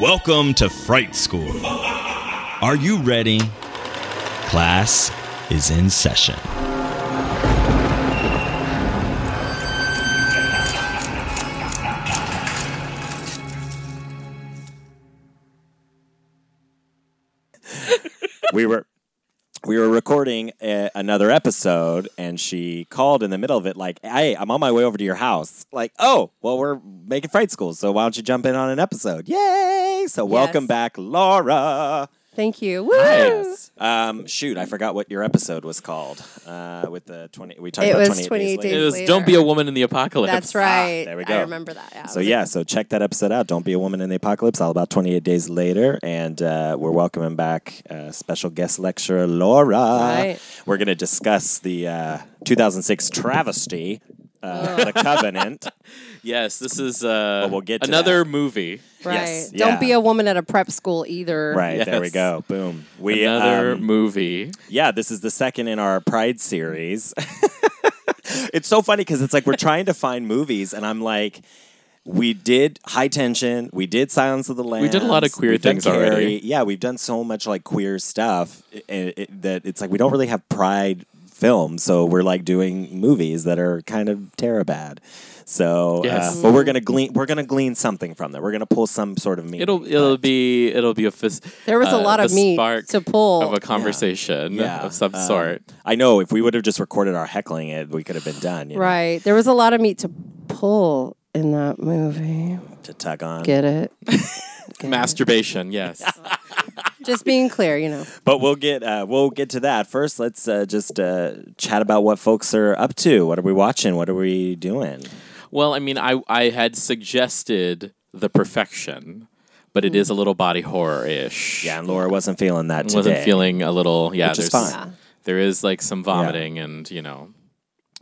Welcome to Fright School. Are you ready? Class is in session. we were we were recording a, another episode and she called in the middle of it like hey i'm on my way over to your house. Like oh well we're making fright school so why don't you jump in on an episode? Yay! So welcome back laura Thank you. Woo! Yes. um, shoot i forgot what your episode was called uh, with the 20 we talked It about was 28 days, 28 later. It was. Don't Be a Woman in the Apocalypse. That's right. there we go. I remember that. Yeah. So yeah, so check that episode out. Don't be a woman in the apocalypse. All about 28 days later, and uh, we're welcoming back uh, special guest lecturer Laura. Right. We're going to discuss the uh, 2006 travesty, uh, The Covenant. Yes, this is uh, But we'll get to another that. movie. Right. Yes, Don't be a woman at a prep school either. Right there we Yes. go. Boom. We another um, movie. yeah. This is the second in our Pride series. it's so funny because it's like we're trying to find movies, and I'm like. We did High Tension. We did Silence of the Lambs. We did a lot of queer we've done things already. Carrie. Yeah, we've done so much like queer stuff i- i- that it's like we don't really have Pride films, so we're like doing movies that are kind of terabad. So, Yes. uh, but we're gonna glean. We're gonna glean something from that. We're gonna pull some sort of meat. It'll it'll be it'll be a fis- There was a uh, lot of the meat spark to pull. of a conversation yeah, of some um, sort. I know if we would have just recorded our heckling, it we could have been done. You know, Right. There was a lot of meat to pull in that movie. to tug on. Get it? Masturbation, yes. Just being clear, you know. But we'll get uh, we'll get to that first. Let's uh, just uh, chat about what folks are up to. What are we watching? What are we doing? well, I mean, I I had suggested The Perfection, but it is a little body horror ish. Yeah, and Laura wasn't feeling that today. wasn't feeling a little yeah. Which is there's fine. there is like some vomiting and you know,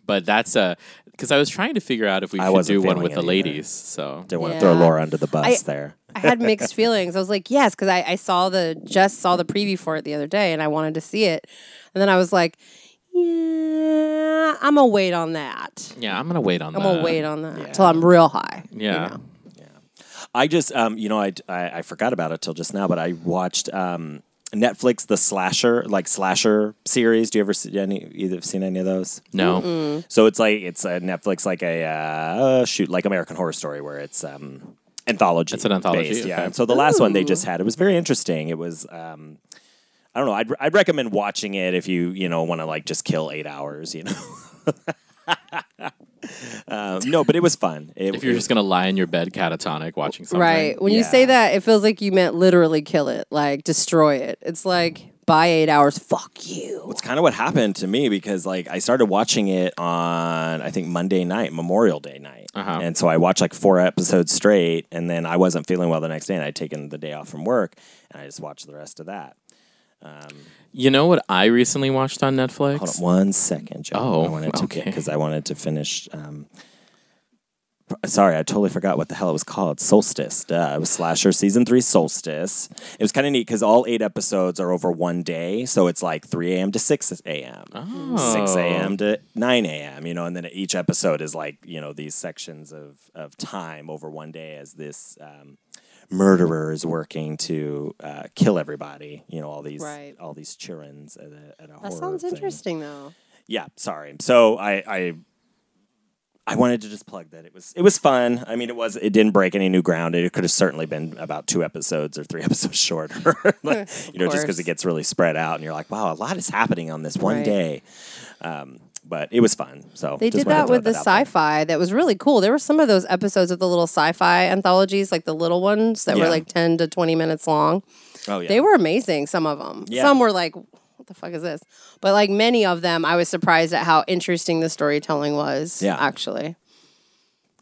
but that's a because I was trying to figure out if we I should wasn't do one feeling with it the either. ladies. So Didn't want to Yeah. throw Laura under the bus I- there. I had mixed feelings. I was like, yes, because I, I saw the just saw the preview for it the other day, and I wanted to see it. And then I was like, yeah, I'm gonna wait on that. yeah, I'm gonna wait on that. I'm that. gonna wait on that till I'm real high. you Yeah. know? I just, um, you know, I, I I forgot about it till just now, but I watched um, Netflix the slasher like slasher series. Do you ever see any either seen any of those? No, So it's like it's a Netflix like a uh, shoot like American Horror Story where it's um, anthology. It's an anthology, based, yeah. And so the last one they just had it was very interesting. It was. Um, I don't know. I'd, I'd recommend watching it if you you know want to like just kill eight hours. You know. um, no, but it was fun. It, if you're it- just gonna lie in your bed catatonic watching something, Right. When you say that, it feels like you meant literally kill it, like destroy it. It's like by eight hours. Fuck you. It's kind of what happened to me because like I started watching it on I think Monday night, Memorial Day night, Uh-huh. and so I watched like four episodes straight, and then I wasn't feeling well the next day, and I'd taken the day off from work, and I just watched the rest of that. You know what I recently watched on Netflix? Hold on one second, Joe. Oh, I wanted to okay. because I wanted to finish. Um, sorry, I totally forgot what the hell it was called. Solstice. Duh. It was Slasher season three. Solstice. It was kind of neat because all eight episodes are over one day, so it's like three a.m. to six a.m. Oh. 6 a.m. to 9 a.m., you know, and then each episode is like, you know, these sections of, of time over one day as this um, murderers working to uh, kill everybody. You know, all these Right. all these childrens at a, at a That sounds thing. interesting, though. Yeah, sorry. So I, I I wanted to just plug that it was it was fun. I mean, it was it didn't break any new ground. It could have certainly been about two episodes or three episodes shorter. like, you know, just because it gets really spread out, and you're like, wow, a lot is happening on this one Right. day. Um, but it was fun. So They did that with the out sci-fi. That was really cool. There were some of those episodes of the little sci-fi anthologies, like the little ones that Yeah. were like ten to twenty minutes long. Oh yeah, They were amazing. Some of them. Yeah. Some were like, "What the fuck is this?" But like many of them, I was surprised at how interesting the storytelling was. Yeah. actually.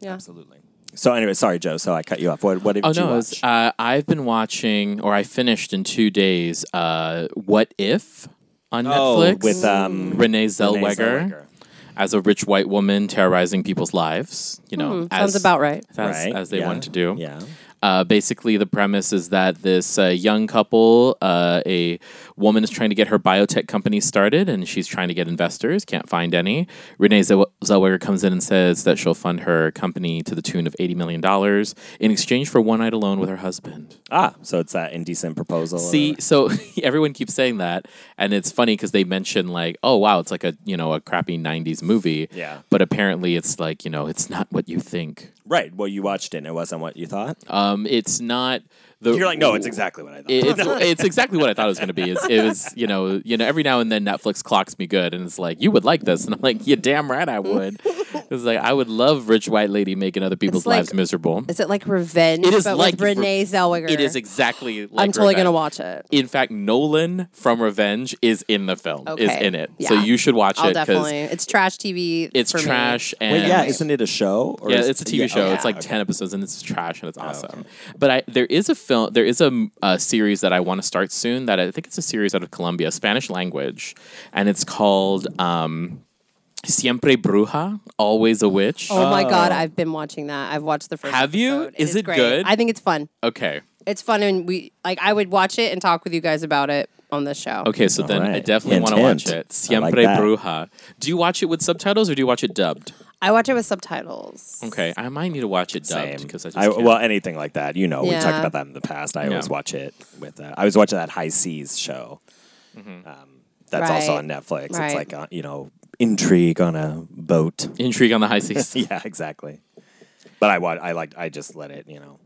Yeah. absolutely. So anyway, sorry, Joe. So I cut you off. What what did Oh you no, watch? it was, uh, I've been watching, or I finished in two days. Uh, what if on oh, Netflix with um, Renee Renee Zellweger, as a rich white woman terrorizing people's lives. You know, Hmm, sounds about right. as, Right, as they yeah, want to do. Yeah. Uh, basically, the premise is that this uh, young couple, uh, a woman is trying to get her biotech company started, and she's trying to get investors, can't find any. Renee Zellweger comes in and says that she'll fund her company to the tune of eighty million dollars in exchange for one night alone with her husband. Ah, so it's that indecent proposal. See, so everyone keeps saying that, and it's funny because they mention like, oh wow, it's like a you know a crappy '90s movie. Yeah. But apparently, it's like you know, it's not what you think. right. Well, you watched it, and it wasn't what you thought. Um, it's not the. You're like, no, it's exactly what I thought. It- it's, it's exactly what I thought it was going to be. It's, it was, you know, you know, every now and then Netflix clocks me good, and it's like, you would like this, and I'm like, you damn right I would. It's like I would love rich white lady making other people's like- lives miserable. Is it like Revenge? It is but like with Renee Zellweger. It is exactly. like I'm totally Revenge. gonna watch it. In fact, Nolan from Revenge is in the film. Okay. Is in it, so you should watch I'll it because definitely. It's trash TV. it's for me. trash and Wait, yeah, isn't it a show? Or yeah, is- it's a TV yeah, show. okay, It's like okay. ten episodes, and it's trash, and it's oh, awesome. But I there is a film, There is a series that I want to start soon. That I think it's a series out of Colombia, Spanish language, and it's called um, Siempre Bruja, Always a Witch. Oh my god, I've been watching that. I've watched the first. Have you? episode. Is it great. good? I think it's fun. Okay, It's fun, and we like. I would watch it and talk with you guys about it on this show. okay. So All then I right. definitely want to watch hint. it. I Siempre like that. Bruja. Do you watch it with subtitles or do you watch it dubbed? I watch it with subtitles. Okay, I might need to watch it Same. dubbed because I just I, can't. well, anything like that, you know, we talked about that in the past. I always Yeah. watch it with. Uh, I was watching that High Seas show. Mm-hmm. Um, that's also Right. on Netflix. It's Right. like uh, you know, intrigue on a boat. intrigue on the high seas. yeah, exactly. But I wa- I like I just let it, you know.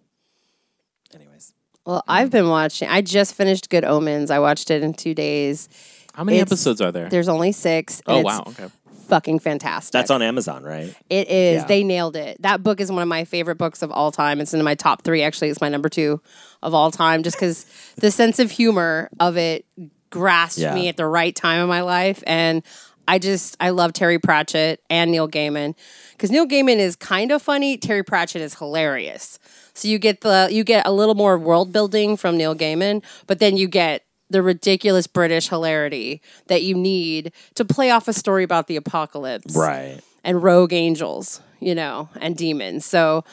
Anyways, Well, I've been watching. I just finished Good Omens. I watched it in two days. How many It's- episodes are there? There's only six. and Oh it's wow. Okay. Fucking fantastic. that's on Amazon, right? It is. Yeah. They nailed it. That book is one of my favorite books of all time. It's in my top three. Actually, it's my number two of all time. Just because the sense of humor of it grasped Yeah. me at the right time in my life, and I just I love Terry Pratchett and Neil Gaiman because Neil Gaiman is kind of funny. Terry Pratchett is hilarious. So you get the you get a little more world building from Neil Gaiman, but then you get the ridiculous British hilarity that you need to play off a story about the apocalypse Right. and rogue angels, you know, and demons. So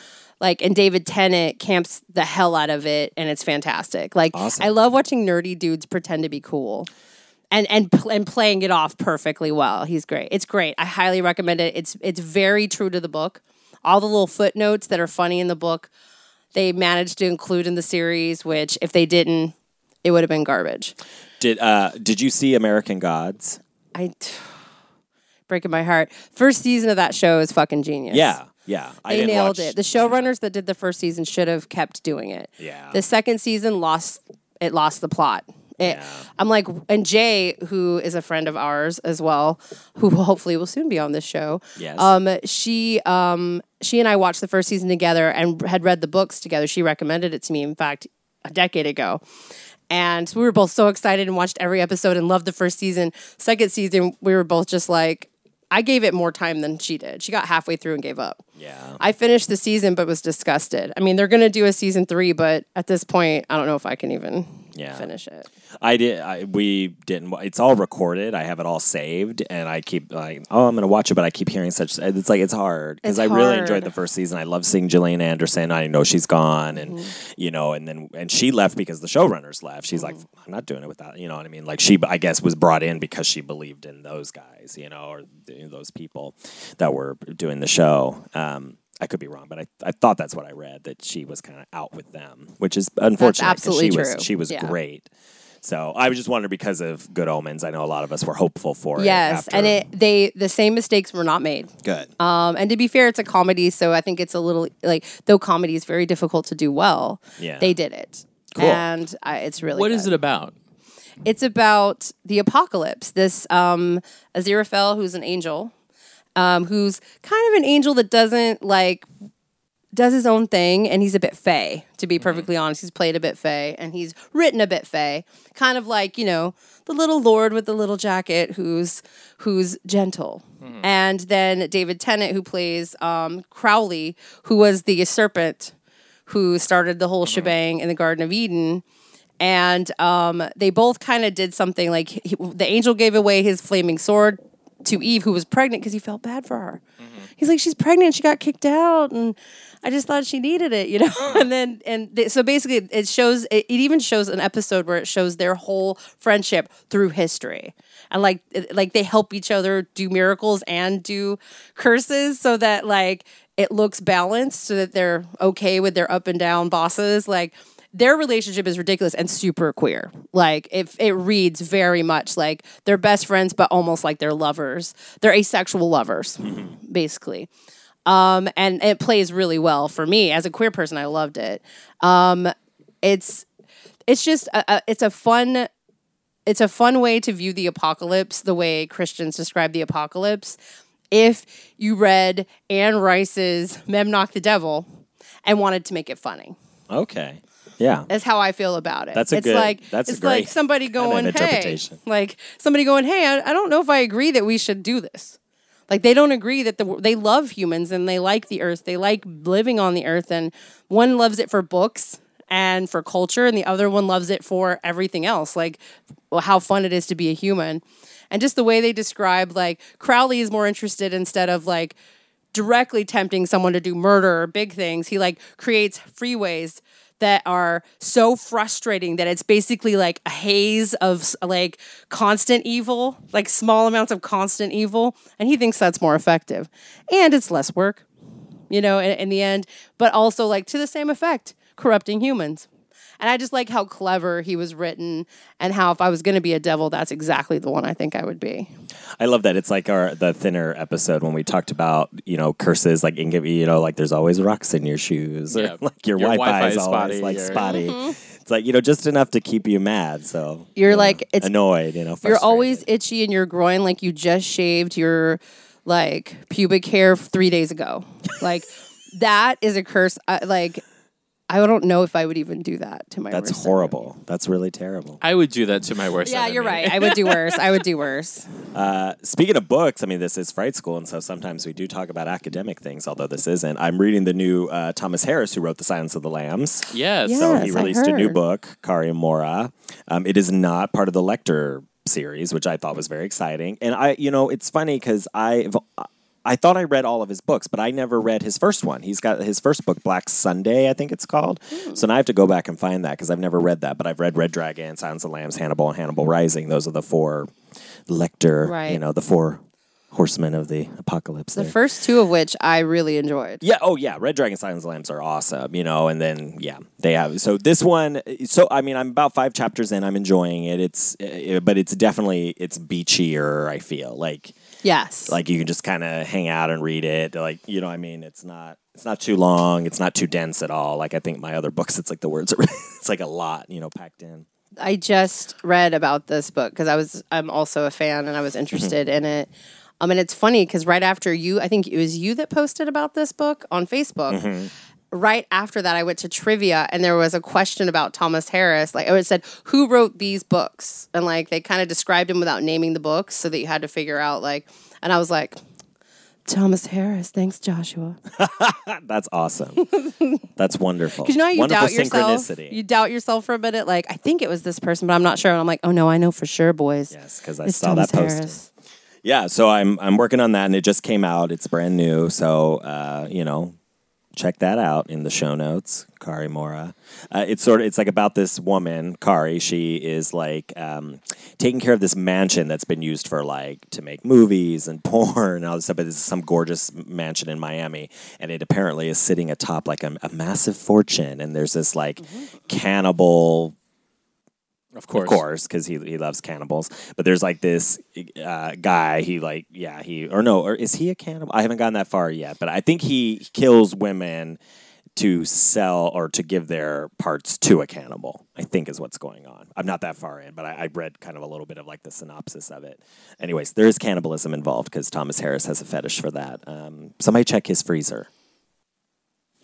like and David Tennant camps the hell out of it and it's fantastic. Like Awesome. I love watching nerdy dudes pretend to be cool. And and and playing it off perfectly well. He's great. It's great. I highly recommend it. It's it's very true to the book. All the little footnotes that are funny in the book, they managed to include in the series, which if they didn't, it would have been garbage. Did uh did you see American Gods? I breaking my heart. First season of that show is fucking genius. Yeah. Yeah. I They didn't nailed watch- it. The showrunners that did the first season should have kept doing it. Yeah. The second season lost it lost the plot. It, I'm like, and Jay, who is a friend of ours as well, who hopefully will soon be on this show. Yes. Um, she, um, she and I watched the first season together and had read the books together. She recommended it to me, in fact, a decade ago. And we were both so excited and watched every episode and loved the first season. Second season, we were both just like, I gave it more time than she did. She got halfway through and gave up. Yeah. I finished the season but was disgusted. I mean, they're going to do a season three, but at this point, I don't know if I can even Yeah. finish it. I did. I, we didn't. It's all recorded. I have it all saved, and I keep like, oh, I'm gonna watch it, but I keep hearing such. It's like it's hard because I really enjoyed the first season. I love seeing Gillian Anderson. I know she's gone, and Mm-hmm. you know, and then and she left because the showrunners left. She's like, Mm-hmm. I'm not doing it without. You know what I mean? Like she, I guess, was brought in because she believed in those guys, you know, or th- those people that were doing the show. Um, I could be wrong, but I, I thought that's what I read that she was kind of out with them, which is unfortunate. 'cause absolutely she was true. she was Yeah. great. So I was just wondering because of Good Omens. I know a lot of us were hopeful for it. Yes, after- and it they the same mistakes were not made. good. Um, and to be fair, it's a comedy, so I think it's a little like though comedy is very difficult to do well. Yeah. they did it, Cool. and I, it's really What is good. it about? It's about the apocalypse. This um, Aziraphale, who's an angel, um, who's kind of an angel that doesn't like does his own thing, and he's a bit fey. To be perfectly honest, he's played a bit fey, and he's written a bit fey. Kind of like you know the little lord with the little jacket, who's who's gentle. And then David Tennant, who plays um, Crowley, who was the serpent who started the whole shebang in the Garden of Eden and um, they both kind of did something like he, the angel gave away his flaming sword to Eve, who was pregnant because he felt bad for her. Mm-hmm. He's like, she's pregnant, she got kicked out, and I just thought she needed it, you know. and then and they, so basically, it shows. It, it even shows an episode where it shows their whole friendship through history, and like it- like they help each other do miracles and do curses, so that like it looks balanced, so that they're okay with their up and down bosses, like their relationship is ridiculous and super queer. Like it, it reads very much like they're best friends, but almost like they're lovers. They're asexual lovers, basically. Um, and it plays really well for me as a queer person. I loved it. Um, it's it's just a, a, it's a fun it's a fun way to view the apocalypse the way Christians describe the apocalypse. If you read Anne Rice's Memnoch the Devil and wanted to make it funny. Okay. Yeah. That's how I feel about it. That's a it's good- like that's it's like somebody going, hey, like somebody going, hey, I, I don't know if I agree that we should do this. Like they don't agree that the they love humans and they like the earth. They like living on the earth, and one loves it for books and for culture, and the other one loves it for everything else, like well, how fun it is to be a human, and just the way they describe like Crowley is more interested instead of like directly tempting someone to do murder or big things. He like creates freeways that are so frustrating that it's basically like a haze of like constant evil, like small amounts of constant evil, and he thinks that's more effective. And it's less work, you know, in, in the end, but also like to the same effect, corrupting humans. And I just like how clever he was written and how if I was going to be a devil, that's exactly the one I think I would be. I love that. It's like our the thinner episode when we talked about you know curses, like in, you know, like there's always rocks in your shoes, or Yeah. like your, Your Wi-Fi, Wi-Fi is is always spotty, like or- spotty. Mm-hmm. It's like you know just enough to keep you mad. So You're you know, like- it's- annoyed. You know, You're always frustrated. itchy in your groin like you just shaved your like pubic hair three days ago. Like that is a curse. I, like I don't know if I would even do that to my. That's worst enemy. horrible. That's really terrible. I would do that to my worst. Yeah, you're right. I would do worse. I would do worse. Speaking of books, I mean, this is Fright School, and so sometimes we do talk about academic things, although this isn't. I'm reading the new uh, Thomas Harris, who wrote The Silence of the Lambs. Yes. Yeah. So he Yes, I released a new book, Cari Mora. Um, it is not part of the Lecter series, which I thought was very exciting. And I, you know, it's funny because I, I thought I read all of his books, but I never read his first one. He's got his first book, Black Sunday, I think it's called. Hmm. So now I have to go back and find that because I've never read that. But I've read Red Dragon, Silence of the Lambs, Hannibal, and Hannibal Rising. Those are the four Lecter, Right. you know, the four horsemen of the apocalypse. The there. first two of which I really enjoyed. Yeah. Oh, yeah. Red Dragon Silence of the Lambs are awesome, you know. And then yeah, they have. So this one. So I mean, I'm about five chapters in. I'm enjoying it. It's, uh, but it's definitely it's beachier. I feel like Yes. like you can just kind of hang out and read it. Like you know, what I mean, it's not it's not too long. It's not too dense at all. Like I think my other books, it's like the words are it's like a lot, you know, packed in. I just read about this book because I was I'm also a fan and I was interested in it. Um, and it's funny because right after you, I think it was you that posted about this book on Facebook. Right after that, I went to trivia and there was a question about Thomas Harris. Like, it said, "Who wrote these books?" And like they kind of described him without naming the books, so that you had to figure out like. And I was like, Thomas Harris. Thanks, Joshua. That's awesome. That's wonderful. Because you know how you wonderful doubt yourself. synchronicity. You doubt yourself for a minute. Like, I think it was this person, but I'm not sure. And I'm like, oh no, I know for sure, boys. yes, because I It's saw Thomas that post. Harris. Yeah, so I'm I'm working on that, and it just came out. It's brand new, so uh, you know, check that out in the show notes. Cari Mora. Uh, it's sort of it's like about this woman, Cari. She is like um, taking care of this mansion that's been used for like to make movies and porn and all this stuff. But this is some gorgeous mansion in Miami, and it apparently is sitting atop like a, a massive fortune. And there's this like cannibal Of course. of course, because he he loves cannibals. But there's like this uh, guy. He like yeah he or no or is he a cannibal? I haven't gotten that far yet, but I think he kills women to sell or to give their parts to a cannibal. I think is what's going on. I'm not that far in, but I, I read kind of a little bit of like the synopsis of it. Anyways, there is cannibalism involved because Thomas Harris has a fetish for that. Um, somebody check his freezer.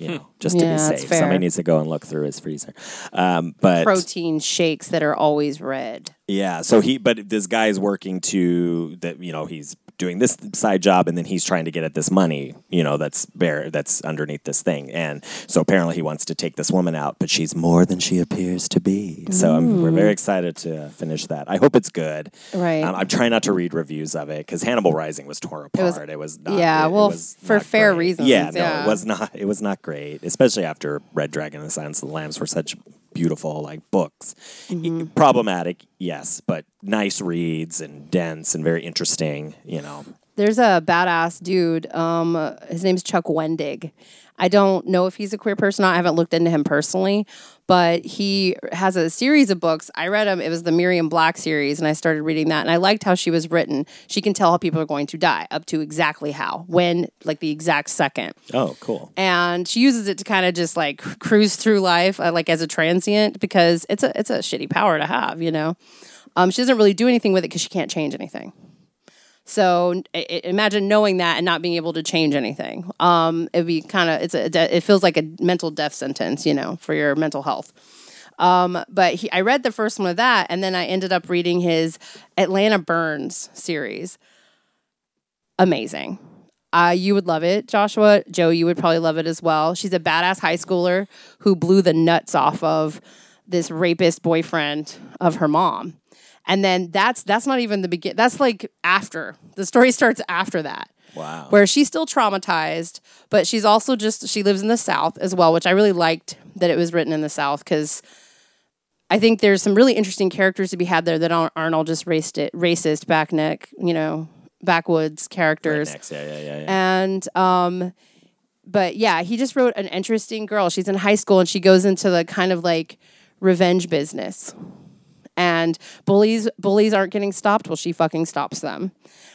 You know, just to Yeah, be that's safe. fair. Somebody needs to go and look through his freezer. Um, but Protein shakes that are always red. yeah. So he, but this guy is working to that. You know, he's doing this side job, and then he's trying to get at this money. You know, that's bare, that's underneath this thing. And so apparently, he wants to take this woman out, but she's more than she appears to be. So I'm, we're very excited to finish that. I hope it's good. Right. Um, I'm trying not to read reviews of it because Hannibal Rising was torn was- apart. It was, not. yeah, it- it well, was for fair great. reasons, Yeah. No, it was not. It was not great, especially after Red Dragon and the Silence of the Lambs were such beautiful like books. Mm-hmm. Problematic, yes, but nice reads and dense and very interesting. You know, There's a badass dude. Um, his name's Chuck Wendig. I don't know if he's a queer person. I haven't looked into him personally, but he has a series of books. I read them. It was the Miriam Black series, and I started reading that. And I liked how she was written. She can tell how people are going to die, up to exactly how, when, like the exact second. oh, cool. and she uses it to kind of just like cruise through life uh, like as a transient because it's a it's a shitty power to have you know um, she doesn't really do anything with it because she can't change anything so imagine knowing that and not being able to change anything um, it'd be kind of it's a de- it feels like a mental death sentence you know for your mental health um, but he, I read the first one of that, and then I ended up reading his Atlanta Burns series. Amazing. Uh, you would love it, Joshua. Joe, you would probably love it as well. She's a badass high schooler who blew the nuts off of this rapist boyfriend of her mom. And then that's that's not even the begin. That's like after the story starts after that Wow. where she's still traumatized, but she's also just she lives in the South as well, which I really liked that it was written in the South because I think there's some really interesting characters to be had there that aren't, aren't all just racist, racist, backneck, you know, backwoods characters. Yeah, yeah, yeah, yeah. And um, but yeah, he just wrote an interesting girl. She's in high school and she goes into the kind of like revenge business. And bullies bullies aren't getting stopped. Well, she fucking stops them.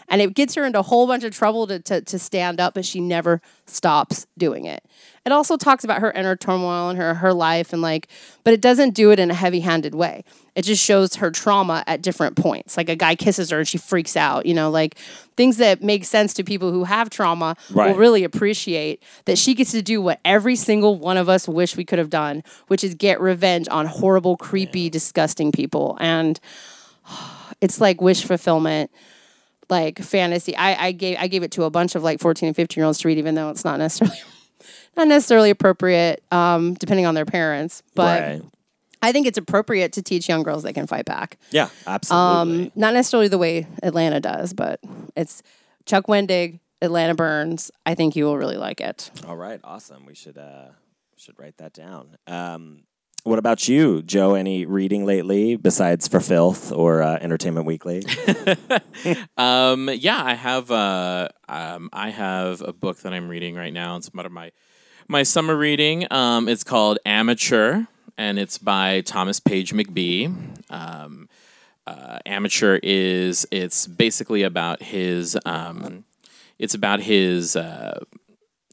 And it gets her into a whole bunch of trouble to, to, to stand up, but she never stops doing it. It also talks about her inner turmoil and her, her life and like, but it doesn't do it in a heavy handed way. It just shows her trauma at different points. Like a guy kisses her and she freaks out, you know, like things that make sense to people who have trauma Right. will really appreciate that she gets to do what every single one of us wish we could have done, which is get revenge on horrible, creepy, disgusting people. And it's like wish fulfillment like fantasy. I, I gave I gave it to a bunch of like 14 and 15 year olds to read, even though it's not necessarily not necessarily appropriate, um, depending on their parents. But right. I think it's appropriate to teach young girls they can fight back. Yeah, absolutely. Um, not necessarily the way Atlanta does, but it's Chuck Wendig, Atlanta Burns. I think you will really like it. All right, awesome. We should uh should write that down. Um what about you, Joe? Any reading lately besides For Filth or uh, Entertainment Weekly? Um, yeah, I have. Uh, um, I have a book that I'm reading right now. It's part of my my summer reading. Um, it's called Amateur, and it's by Thomas Page McBee. Um, uh, Amateur is it's basically about his. Um, it's about his. Uh,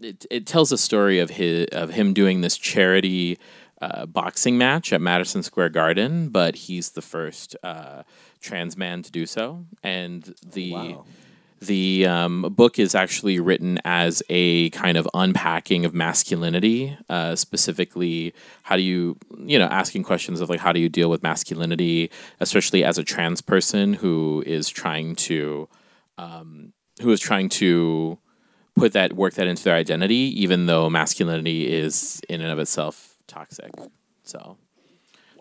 it, it tells a story of his of him doing this charity uh, boxing match at Madison Square Garden, but he's the first uh, trans man to do so, and the Wow. the um, book is actually written as a kind of unpacking of masculinity, uh, specifically how do you you know asking questions of like how do you deal with masculinity, especially as a trans person who is trying to um, who is trying to put that work that into their identity, even though masculinity is in and of itself toxic. So,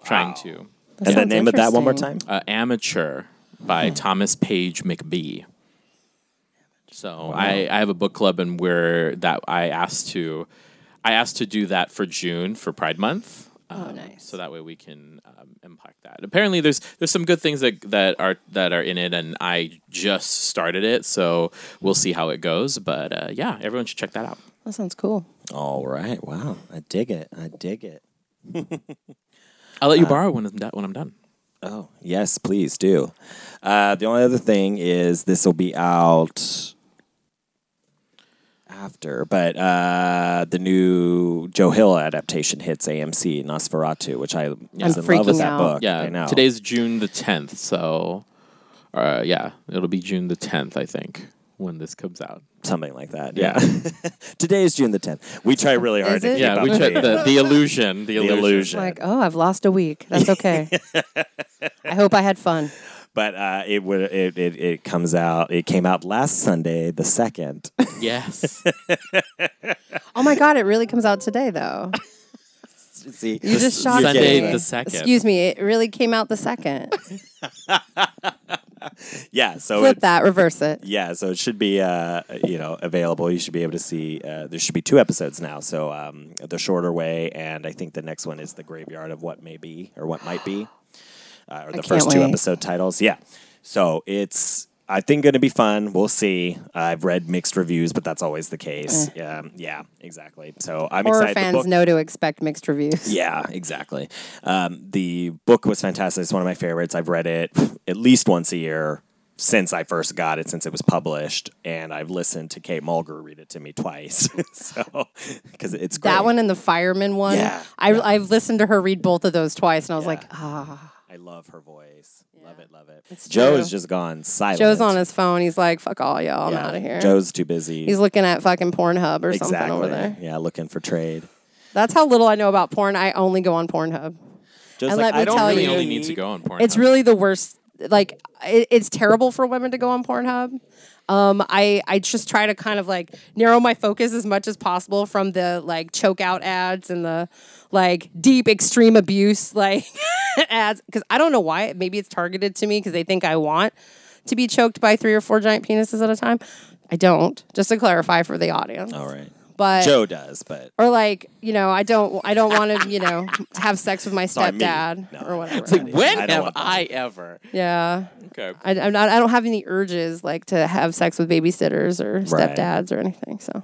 trying to and the name of that one more time? uh, Amateur by Thomas Page McBee. So I, I have a book club and where that I asked to I asked to do that for June for Pride Month. Oh, um, nice. So that way we can um, impact that. Apparently, there's there's some good things that that are that are in it, and I just started it, so we'll see how it goes. But uh, yeah, everyone should check that out. That sounds cool. All right. Wow. I dig it. I dig it. I'll let you borrow when I'm done. When I'm done. Oh, yes, please do. Uh, the only other thing is this will be out after, but uh, the new Joe Hill adaptation hits AMC, NOS4A2, which I was in love with that out. book. Yeah, I know. today's June the 10th, so uh, yeah, it'll be June the 10th, I think, when this comes out. Something like that. Yeah. Today is June the 10th. We try really hard Is to it? keep Yeah, up we to tried the, the illusion, the, The illusion. illusion. Like, oh, I've lost a week. That's okay. I hope I had fun. But uh, it would it, it it comes out. It came out last Sunday, the second. Yes. Oh my god, it really comes out today though. See, You just shocked you're Sunday me. the second. Excuse me, it really came out the second. Yeah. So Flip it, that, reverse it. Yeah, so it should be uh, you know available. You should be able to see. Uh, there should be two episodes now. So um, the shorter way, and I think the next one is the graveyard of what may be or what might be, uh, or the first two episode titles. Yeah, so it's I think going to be fun. We'll see. I've read mixed reviews, but that's always the case. Um, yeah, exactly. So I'm. Horror excited. Fans book- know to expect mixed reviews. yeah, exactly. Um, the book was fantastic. It's one of my favorites. I've read it at least once a year since I first got it, since it was published, and I've listened to Kate Mulgrew read it to me twice. so because it's great. That one and the fireman one. Yeah, I, yeah. I've listened to her read both of those twice, and I was Yeah. like, ah. I love her voice. Love it, love it. It's Joe true. has just gone silent. Joe's on his phone. He's like, fuck all y'all. I'm Yeah, out of here. Joe's too busy. He's looking at fucking Pornhub or exactly. something over there. Yeah, looking for trade. That's how little I know about porn. I only go on Pornhub. Joe's And like, let me I don't tell really you- only need to go on porn. It's really the worst. Like, it, it's terrible for women to go on Pornhub. Um, I I just try to kind of like narrow my focus as much as possible from the like choke out ads and the like deep extreme abuse like ads because I don't know why. Maybe it's targeted to me because they think I want to be choked by three or four giant penises at a time. I don't. Just to clarify for the audience. All right. But Joe does, but or like you know I don't I don't want to you know have sex with my Sorry, me. stepdad No. or whatever. It's like, when I don't have want that. I ever? yeah. Okay. I, I'm not, I don't have any urges like to have sex with babysitters or Right. stepdads or anything. So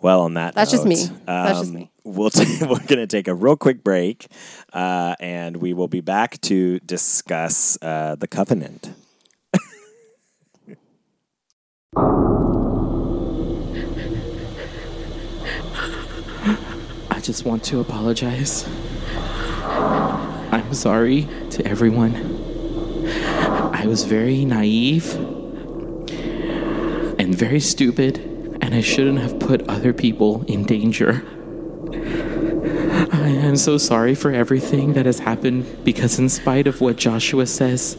Well, on that, That's just note, me. That's just um, me. We'll t- we're going to take a real quick break, uh, and we will be back to discuss uh, the covenant. I just want to apologize. I'm sorry to everyone. I was very naive and very stupid, and I shouldn't have put other people in danger. I am so sorry for everything that has happened because, in spite of what Joshua says,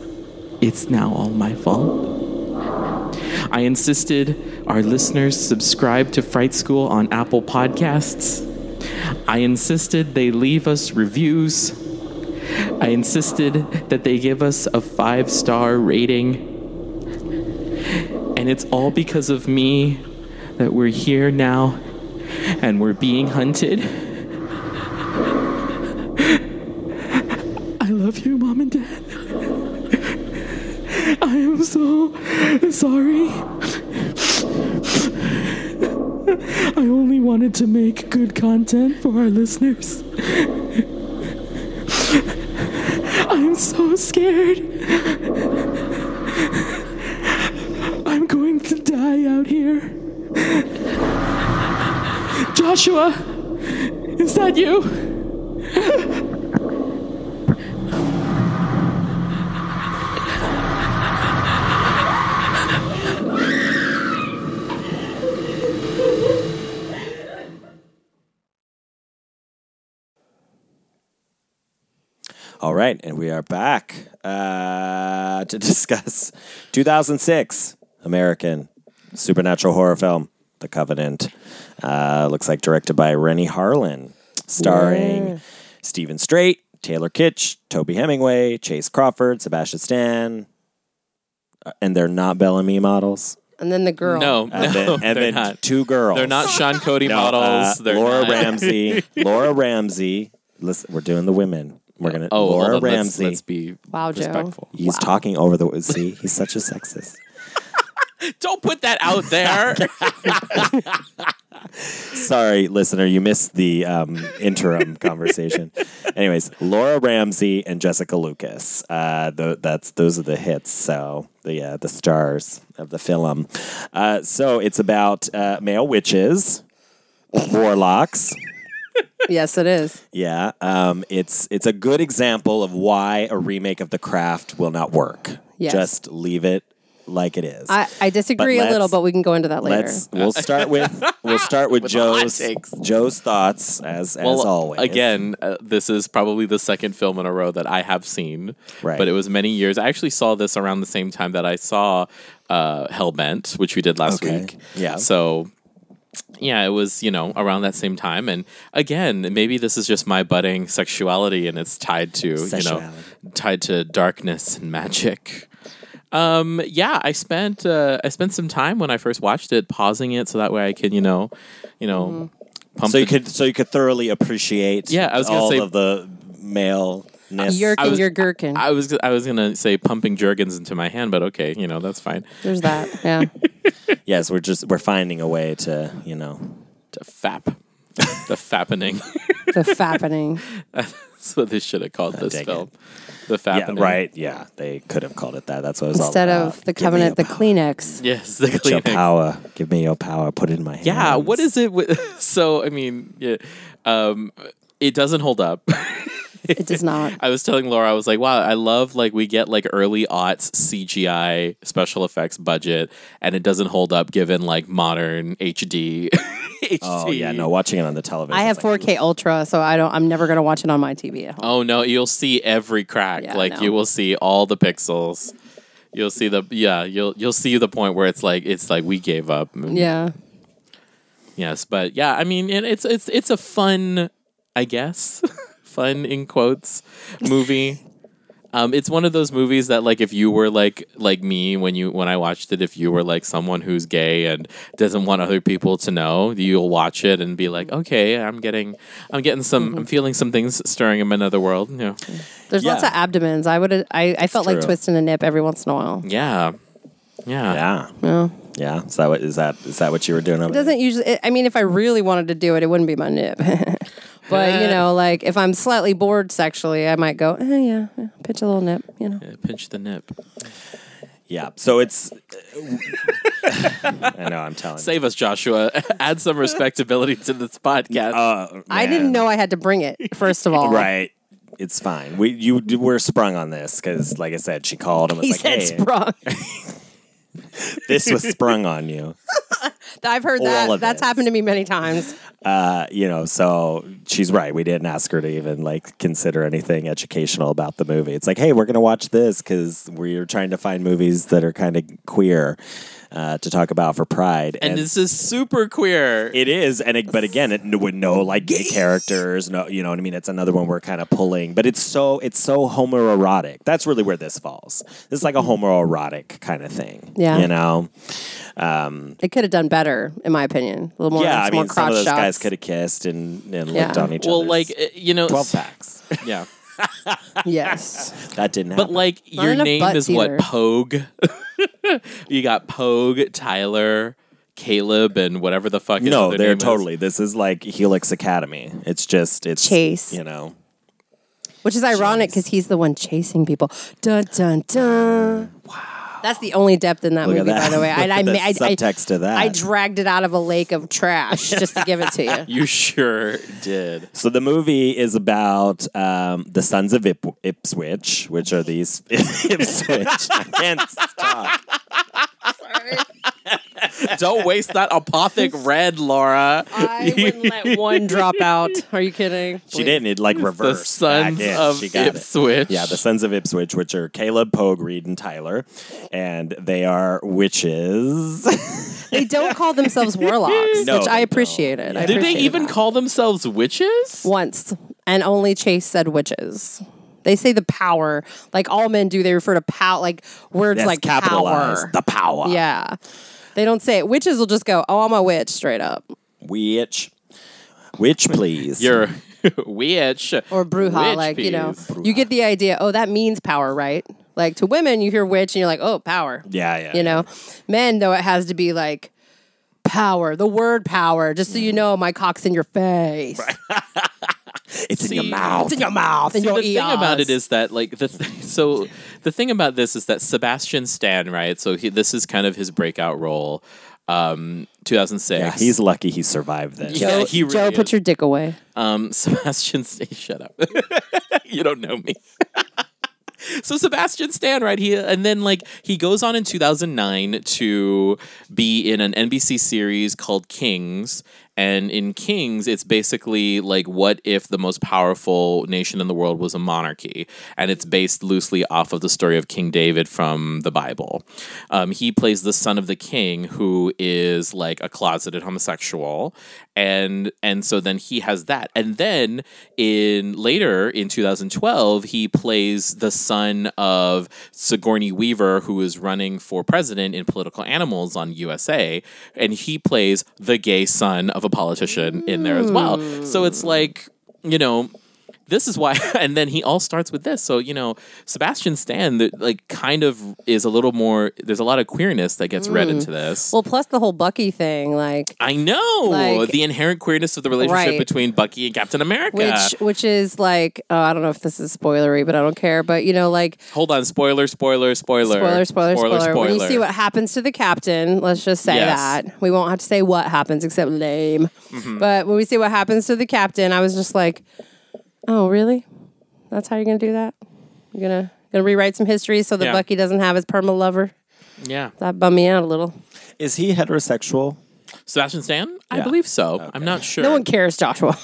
it's now all my fault. I insisted our listeners subscribe to Fright School on Apple Podcasts. I insisted they leave us reviews. I insisted that they give us a five star rating. And it's all because of me that we're here now and we're being hunted. I love you, Mom and Dad. I am so sorry. I only wanted to make good content for our listeners. I'm so scared. I'm going to die out here. Joshua, is that you? All right, and we are back uh, to discuss 2006 American supernatural horror film, The Covenant. Uh, looks like directed by Renny Harlin, starring Steven Strait, Taylor Kitsch, Toby Hemingway, Chace Crawford, Sebastian Stan, uh, and they're not Bel Ami models. and then the girl. No, and no, then, and they're then not. two girls. They're not Sean Cody No, models. uh, they're Laura not. Ramsey. Laura Ramsey. Listen, we're doing the women. We're gonna. Oh, hold Laura on, let's- Ramsey. Let's, be Wow, Joe. respectful. He's talking over the. See, he's such a sexist. Don't put that out there. Sorry, listener, you missed the um, interim conversation. Anyways, Laura Ramsey and Jessica Lucas. Uh, th- that's those are the hits. So the uh, the stars of the film. Uh, so it's about uh, male witches, warlocks. Yes, it is. Yeah, um, it's it's a good example of why a remake of The Craft will not work. Yes. Just leave it like it is. I, I disagree a little, but we can go into that later. Let's we'll start with we'll start with, With Joe's. Joe's thoughts as as always. again, uh, this is probably the second film in a row that I have seen. Right. But it was many years. I actually saw this around the same time that I saw uh, Hellbent, which we did last Okay. week. Yeah. So. Yeah, it was, you know, around that same time. And again, maybe this is just my budding sexuality and it's tied to, you know, tied to darkness and magic. Um, yeah, I spent uh, I spent some time when I first watched it pausing it so that way I can, you know, you know, pump so you the- could so you could thoroughly appreciate Yeah, I was gonna all say- of the maleness. Yerk I and was- your gherkin. I was I was gonna say pumping Jergens into my hand, but okay, you know that's fine. There's that. Yeah. yes, we're just we're finding a way to you know To fap, the fappening. the fappening. That's what they should have called this dig film. The yeah right yeah they could have called it that. That's what it was Instead all of the Give covenant, the power. Kleenex. Yes, the Kleenex. Your Kleenex. power, give me your power. Put it in my hand. Yeah, what is it with? So I mean, yeah, um, it doesn't hold up. It does not. I was telling Laura, I was like, wow, I love like we get like early aughts CGI special effects budget, and it doesn't hold up given like modern HD. HD. Oh yeah, no, watching it on the television. I have like, 4K Ultra, so I don't. I'm never gonna watch it on my TV at home. Oh no, you'll see every crack. Yeah, like no. you will see all the pixels. You'll see the yeah. You'll you'll see the point where it's like it's like we gave up. Mm. Yeah. Yes, but yeah, I mean, it, it's it's it's a fun, I guess, fun in quotes movie. Um, it's one of those movies that, like, if you were like like me when you when I watched it, if you were like someone who's gay and doesn't want other people to know, you'll watch it and be like, okay, I'm getting, I'm getting some, I'm feeling some things stirring in my nether world. You know, There's lots of abdomens. I would. I, I felt like twisting a nip every once in a while. yeah, yeah, Yeah, Yeah. yeah. Is that what is that is that what you were doing? Over It doesn't usually. It, I mean, if I really wanted to do it, it wouldn't be my nip. but you know, like if I'm slightly bored sexually, I might go, eh, yeah, yeah, pitch a little nip. You know. Yeah, pinch the nip. Yeah. So it's. I know. I'm telling. you. Save us, Joshua. Add some respectability to this podcast. Uh, I didn't know I had to bring it. First of all, Right. It's fine. We you were sprung on this because, like I said, she called and was He like, said "Hey, sprung. this was sprung on you." I've heard All that. of That's this. happened to me many times. Uh, you know, so she's right. We didn't ask her to even like consider anything educational about the movie. It's like, hey, we're gonna watch this because we're trying to find movies that are kind of queer uh, to talk about for Pride. and this is super queer. It is, and it, but again, it n- with no like gay characters. No, you know what I mean. It's another one we're kind of pulling, but it's so it's so homoerotic. That's really where this falls. This is like a homoerotic kind of thing. Yeah. you know. It could have done better, in my opinion. A little more. yeah, I some more mean, some of crotch those guys could have kissed and, and Yeah. licked on each other. well, like uh, you know, twelve packs. Yeah, Yes. that didn't happen. but like Not your enough name butt is what theater. Pogue. you got Pogue, Tyler, Caleb, and whatever the fuck. his no, other they're name is. totally. This is like Helix Academy. It's just it's Chase. You know, Which is ironic because he's the one chasing people. Dun dun dun. Wow. That's the only depth in that Look at movie, by the way. I, I, The ma- I, I, subtext to that. I dragged it out of a lake of trash just to give it to you. You sure did. So the movie is about um, the sons of Ip- Ipswich, which are these Ipswich. I can't stop. Don't waste that apothic red, Laura. I wouldn't let one drop out. Are you kidding? She didn't. It like reverse the sons back in. of she got it. Ipswich. Yeah, the sons of Ipswich, which are Caleb, Pogue, Reed, and Tyler, and they are witches. They don't call themselves warlocks, No, which I don't. appreciated. I Did they appreciated even that. call themselves witches? once? And only Chase said witches. They say the power, like all men do. They refer to power, like words Yes, like capitalize power. the power. Yeah. They don't say it. Witches will just go, "Oh, I'm a witch," straight up. Witch. Witch, please. You're witch Or bruja, Witch like you know, peas. you get the idea. Oh, that means power, right? Like to women, you hear witch and you're like, oh, power. yeah, yeah. You know, men though it has to be like power, the word power. Just so you mm. know, my cock's in your face. It's in your mouth. It's in your mouth. In See, your the thing about it is that like the th- so the thing about this is that Sebastian Stan, right? So he, this is kind of his breakout role. Um, 2006. Yeah, he's lucky he survived this. Yeah, Joe, he really Joe, put is. your dick away. Um, Sebastian, Stan, shut up. you don't know me. so Sebastian Stan, right? He and then like he goes on in 2009 to be in an NBC series called Kings. And in Kings, it's basically like what if the most powerful nation in the world was a monarchy, and it's based loosely off of the story of King David from the Bible. Um, he plays the son of the king, who is like a closeted homosexual, and and so then he has that, and then in later in 2012, he plays the son of Sigourney Weaver, who is running for president in Political Animals on USA, and he plays the gay son of a politician in there as well. So it's mm. like you know this is why and then he all starts with this so you know sebastian stan that like kind of is a little more there's a lot of queerness that gets read into this Well, plus the whole Bucky thing, like i know like- the inherent queerness of the relationship Right. between bucky and captain america which which is like uh, I don't know if this is spoilery, but I don't care. But you know, like hold on spoiler spoiler spoiler spoiler, spoiler, spoiler. spoiler, When you see what happens to the captain, let's just say Yes. that we won't have to say what happens except lame. Mm-hmm. But when we see what happens to the captain, I was just like, oh really? That's how you're gonna do that? You're gonna gonna rewrite some history so that Yeah. Bucky doesn't have his perma lover? yeah That bummed me out a little. Is he heterosexual? sebastian stan i Yeah. believe so i'm not sure No one cares, Joshua.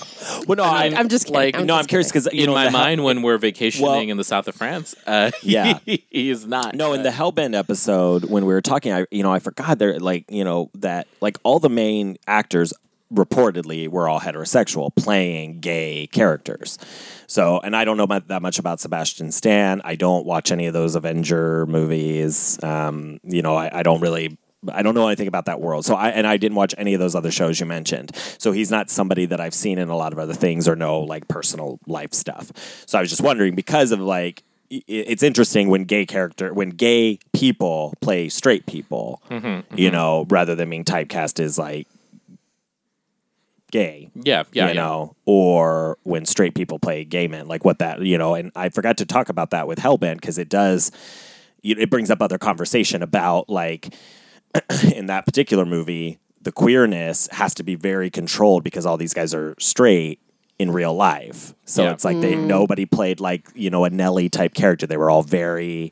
Well, no, I, I'm just kidding. like, I'm no, I'm curious because in my mind when we're vacationing Well- in the south of france uh Yeah. he, he is not No, in the Hellbent episode when we were talking, I you know I forgot there like you know that like all the main actors reportedly were all heterosexual playing gay characters. So, and I don't know that much about Sebastian Stan. I don't watch any of those Avenger movies. Um, you know, I, I don't really. I don't know anything about that world. So I and I didn't watch any of those other shows you mentioned. So he's not somebody that I've seen in a lot of other things or know like personal life stuff. So I was just wondering because of like it's interesting when gay character when gay people play straight people, you know, rather than being typecast as like gay yeah yeah you yeah. know, or when straight people play gay men, like what that, you know, and I forgot to talk about that with Hellbent because it does, it brings up other conversation about like in that particular movie, the queerness has to be very controlled because all these guys are straight in real life. So Yeah. it's like they mm. nobody played like you know a Nelly type character. They were all very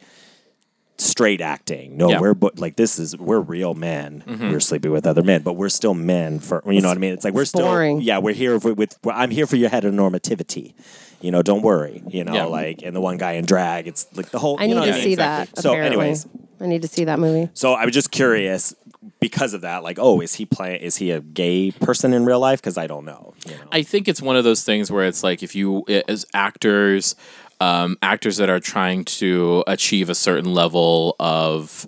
straight acting. No, Yeah. we're bu- like this is we're real men. Mm-hmm. We're sleeping with other men, but we're still men for you know what I mean. It's like we're still boring. yeah we're here for, with I'm here for your heteronormativity. You know, don't worry. You know, Yeah. like and the one guy in drag, it's like the whole. I you need know to what I mean? see exactly. that. So, apparently. anyways. I need to see that movie. So I was just curious because of that. Like, oh, is he playing? Is he a gay person in real life? Because I don't know. You know? I think it's one of those things where it's like if you, as actors, um, actors that are trying to achieve a certain level of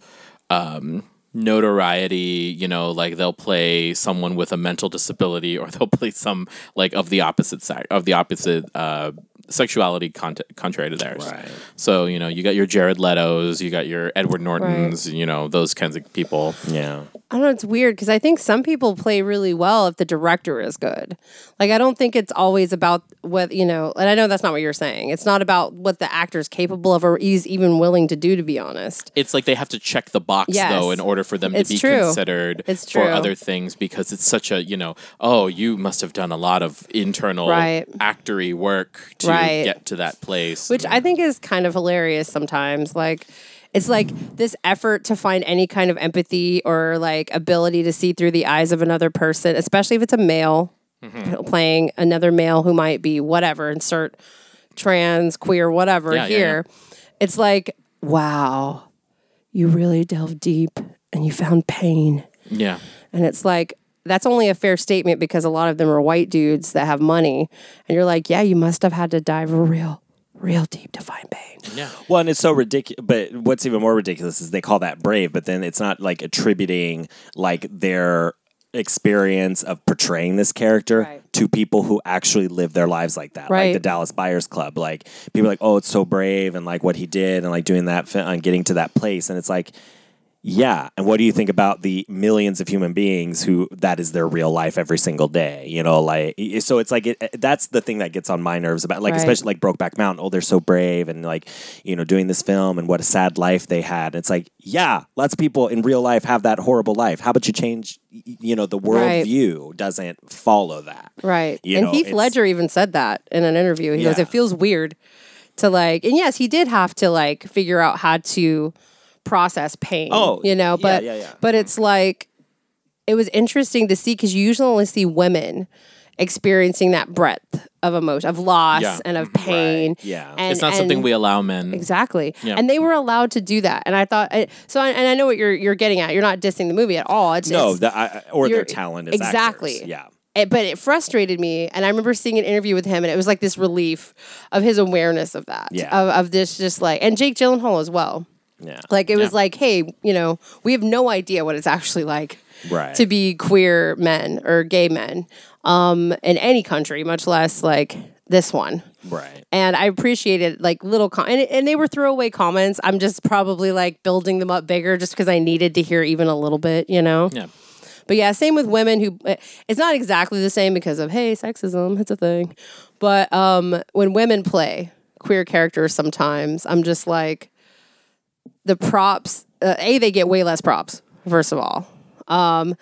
um, notoriety, you know, like they'll play someone with a mental disability or they'll play some like of the opposite side of the opposite uh, sexuality cont- contrary to theirs. Right. So you know, you got your Jared Leto's, you got your Edward Nortons, you know, those kinds of people. yeah. I don't know. It's weird because I think some people play really well if the director is good. Like, I don't think it's always about what, you know, and I know that's not what you're saying. It's not about what the actor's capable of or is even willing to do, to be honest. It's like they have to check the box Yes. though in order for them It's to be true. considered It's for other things because it's such a you know oh you must have done a lot of internal Right. actory work to Right. get to that place. Which I think is kind of hilarious sometimes. Like, it's like this effort to find any kind of empathy or like ability to see through the eyes of another person, especially if it's a male Mm-hmm. playing another male who might be whatever, insert trans, queer, whatever Yeah, yeah, here. It's like, wow, you really delved deep and you found pain. yeah. And it's like, that's only a fair statement because a lot of them are white dudes that have money. And you're like, yeah, you must have had to dive real, real deep to find pain. Yeah. Well, and it's so ridiculous. But what's even more ridiculous is they call that brave, but then it's not like attributing like their experience of portraying this character Right. to people who actually live their lives like that, like the Dallas Buyers Club. Like people are like, oh, it's so brave, and like what he did, and like doing that fi- and getting to that place, and it's like. Yeah, and what do you think about the millions of human beings who that is their real life every single day? You know, like so it's like it, that's the thing that gets on my nerves about like Right. especially like Brokeback Mountain. Oh, they're so brave and like you know doing this film and what a sad life they had. It's like yeah, lots of people in real life have that horrible life. How about you change? You know, the Right. worldview doesn't follow that. Right. You and know, Heath Ledger even said that in an interview. He goes, It feels weird to like and yes, he did have to like figure out how to process pain. Oh, you know, but yeah, yeah. but it's like it was interesting to see because you usually only see women experiencing that breadth of emotion, of loss Yeah. and of mm-hmm. pain. Yeah. And, it's not something and- we allow men. Exactly. Yeah. And they were allowed to do that. And I thought I- so and I know what you're you're getting at. You're not dissing the movie at all. It's No, it's- the, I, or their you're- talent as exactly. actors. Yeah. it, but it frustrated me and i remember seeing an interview with him and it was like this relief of his awareness of that Yeah. of, of this just like and jake gyllenhaal as well Yeah. like it was Yeah. like hey you know we have no idea what it's actually like Right. to be queer men or gay men um in any country much less like this one right. and I appreciated like little com- and, and they were throwaway comments. I'm just probably like building them up bigger just because I needed to hear even a little bit, you know. Yeah. But yeah, same with women who eh, it's not exactly the same because of hey, sexism, it's a thing. But um when women play queer characters sometimes, I'm just like the props uh, A they get way less props first of all. Um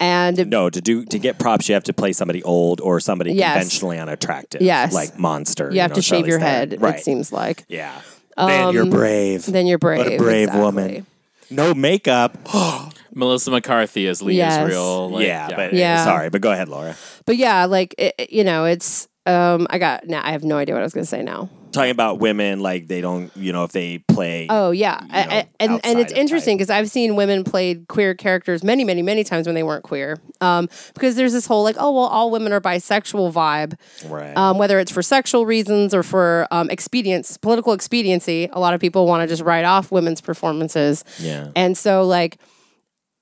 and No, to do to get props, you have to play somebody old or somebody Yes. conventionally unattractive. Yes. like monster. you have know, to shave Charlize your Theron. head, Right. it seems like. Yeah. then you're brave. Then you're brave. What a brave exactly. woman. No makeup. Melissa McCarthy as Lee Yes. Israel. like, yeah, but Yeah. sorry, but go ahead, Laura. But yeah, like it, it- you know, it's um I got now I have no idea what I was going to say now. Talking about women, like they don't, you know, if they play. Oh yeah, you know, I- and and it's interesting because I've seen women played queer characters many, many, many times when they weren't queer. Um, because there's this whole like, oh well, all women are bisexual vibe. right. Um, whether it's for sexual reasons or for um, expedience, political expediency, a lot of people want to just write off women's performances. Yeah. and so like.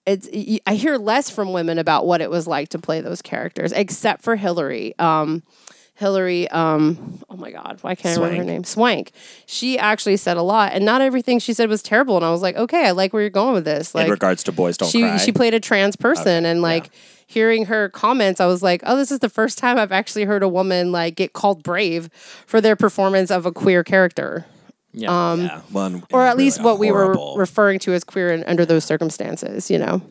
It's, i hear less from women about what it was like to play those characters, except for Hillary. Um, Hillary, um, oh my God, why can't I remember her name? Swank. She actually said a lot, and not everything she said was terrible. And I was like, okay, I like where you're going with this. Like, in regards to boys don't she cry. she played a trans person, and like hearing her comments, I was like, oh, this is the first time I've actually heard a woman like get called brave for their performance of a queer character, Yeah. um, yeah. Well, and- or at least really what we were referring to as queer in, under those circumstances. You know,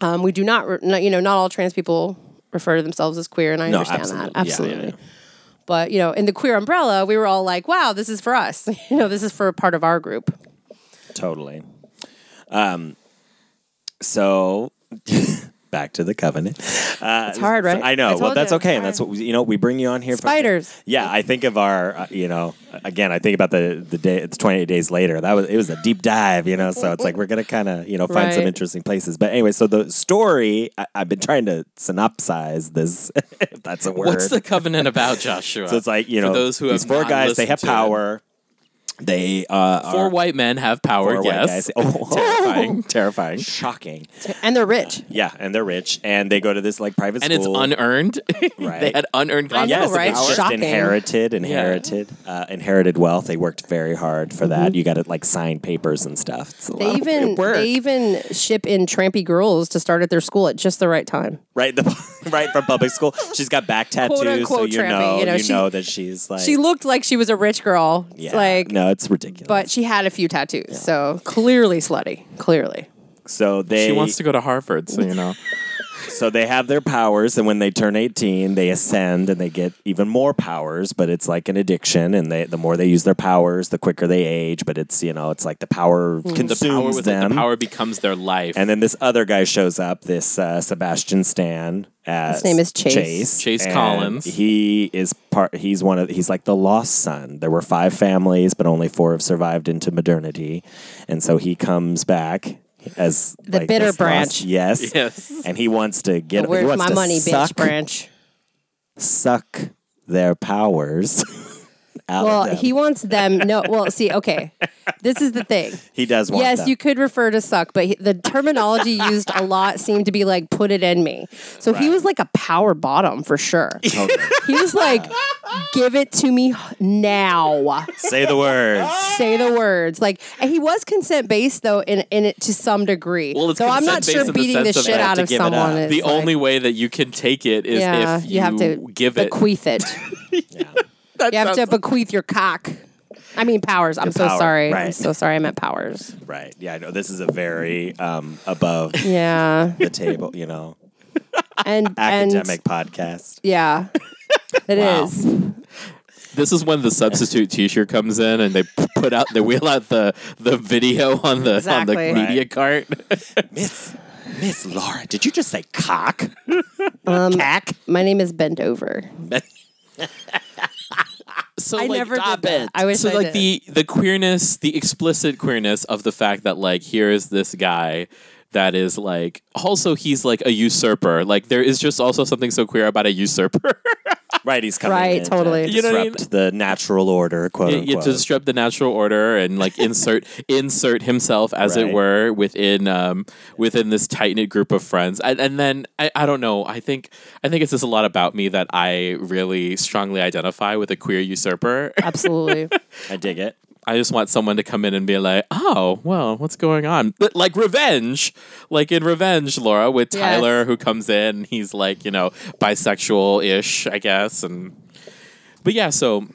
um, we do not, re- not, you know, not all trans people refer to themselves as queer, and I No, understand absolutely. that Yeah, yeah, absolutely. yeah. But you know, in the queer umbrella, we were all like, "Wow, this is for us." you know, this is for a part of our group. Totally. Um. So. Back to the covenant. Uh, It's hard, right? I know. I well, that's you, okay, and that's what we, you know. We bring you on here. for- Spiders. yeah, I think of our. Uh, you know, again, I think about the the day. It's twenty eight days later. That was it was a deep dive. You know, so it's like we're gonna kind of you know find some interesting places. But anyway, so the story. I, I've been trying to synopsize this. if that's a word. What's the covenant about, Joshua? So it's like you For know, those who these four guys. They have power. it. Power. They uh, Four are white men have power. four white yes. guys. Oh, Terrifying. terrifying, shocking. And they're rich. Yeah, and they're rich, and they go to this like private school. And it's school. unearned. they had unearned I know, concepts of right? It's power. just Shocking. inherited, inherited, uh, inherited wealth. They worked very hard for that. You got to like sign papers and stuff. It's a Mm-hmm. They lot of even work. they even ship in trampy girls to start at their school at just the right time. right, the, right from public school. She's got back tattoos, so you trampy, know, you know, you she- know that she's like. She looked like she was a rich girl. yeah, Like no, it's ridiculous. but she had a few tattoos. So clearly slutty. Clearly. so they She wants to go to Harvard, so you know. So they have their powers, and when they turn eighteen, they ascend and they get even more powers. But it's like an addiction, and they the more they use their powers, the quicker they age. But it's you know it's like the power Mm. consumes the power within them. the power becomes their life. And then this other guy shows up, this uh, Sebastian Stan. As His name is Chase. Chase, Chase Collins. He is part. He's one of. He's like the lost son. There were five families, but only four have survived into modernity, and so he comes back as The like, bitter branch. Lost, yes, Yes. and he wants to get. he Where's wants my to money, suck, bitch branch? Suck their powers out Well, of them. he wants them. No, well, see, okay. This is the thing. He does want Yes, them. you could refer to suck, but he, the terminology used a lot seemed to be like put it in me. So he was like a power bottom for sure. Oh, totally. He was like, give it to me now. Say the words. Say the words. Like, and he was consent based though in, in it to some degree. Well, it's so I'm not sure in the beating the shit out of give it up. someone is the like- only way that you can take it is yeah, if you, you have to give it. bequeath it. That You have to bequeath your cock. I mean powers. I'm so power, sorry. I'm so sorry. I meant powers. Right. Yeah, I know. This is a very um, above Yeah, the table, you know, and and academic podcast. yeah, it is. This is when the substitute T-shirt comes in, and they p- put out, they wheel out the the video on the Exactly. on the media Right. cart. Miss Miss Laura, did you just say cock? Um, Cack? My name is Bent Over. so I like, never did stop that. it. I wish so I like did. the the queerness, the explicit queerness of the fact that like here is this guy that is like also he's like a usurper. Like there is just also something so queer about a usurper. Right, he's coming Right, in to totally. You know what I disrupt the natural order, quote Yeah, unquote. to disrupt the natural order and like insert insert himself as it were within um within this tight knit group of friends and, and then I, I don't know I think I think it's just a lot about me that I really strongly identify with a queer usurper Absolutely. I dig it. I just want someone to come in and be like oh well what's going on But, like revenge like in revenge Laura with Yes. Tyler who comes in and he's like you know bisexual ish I guess and but yeah so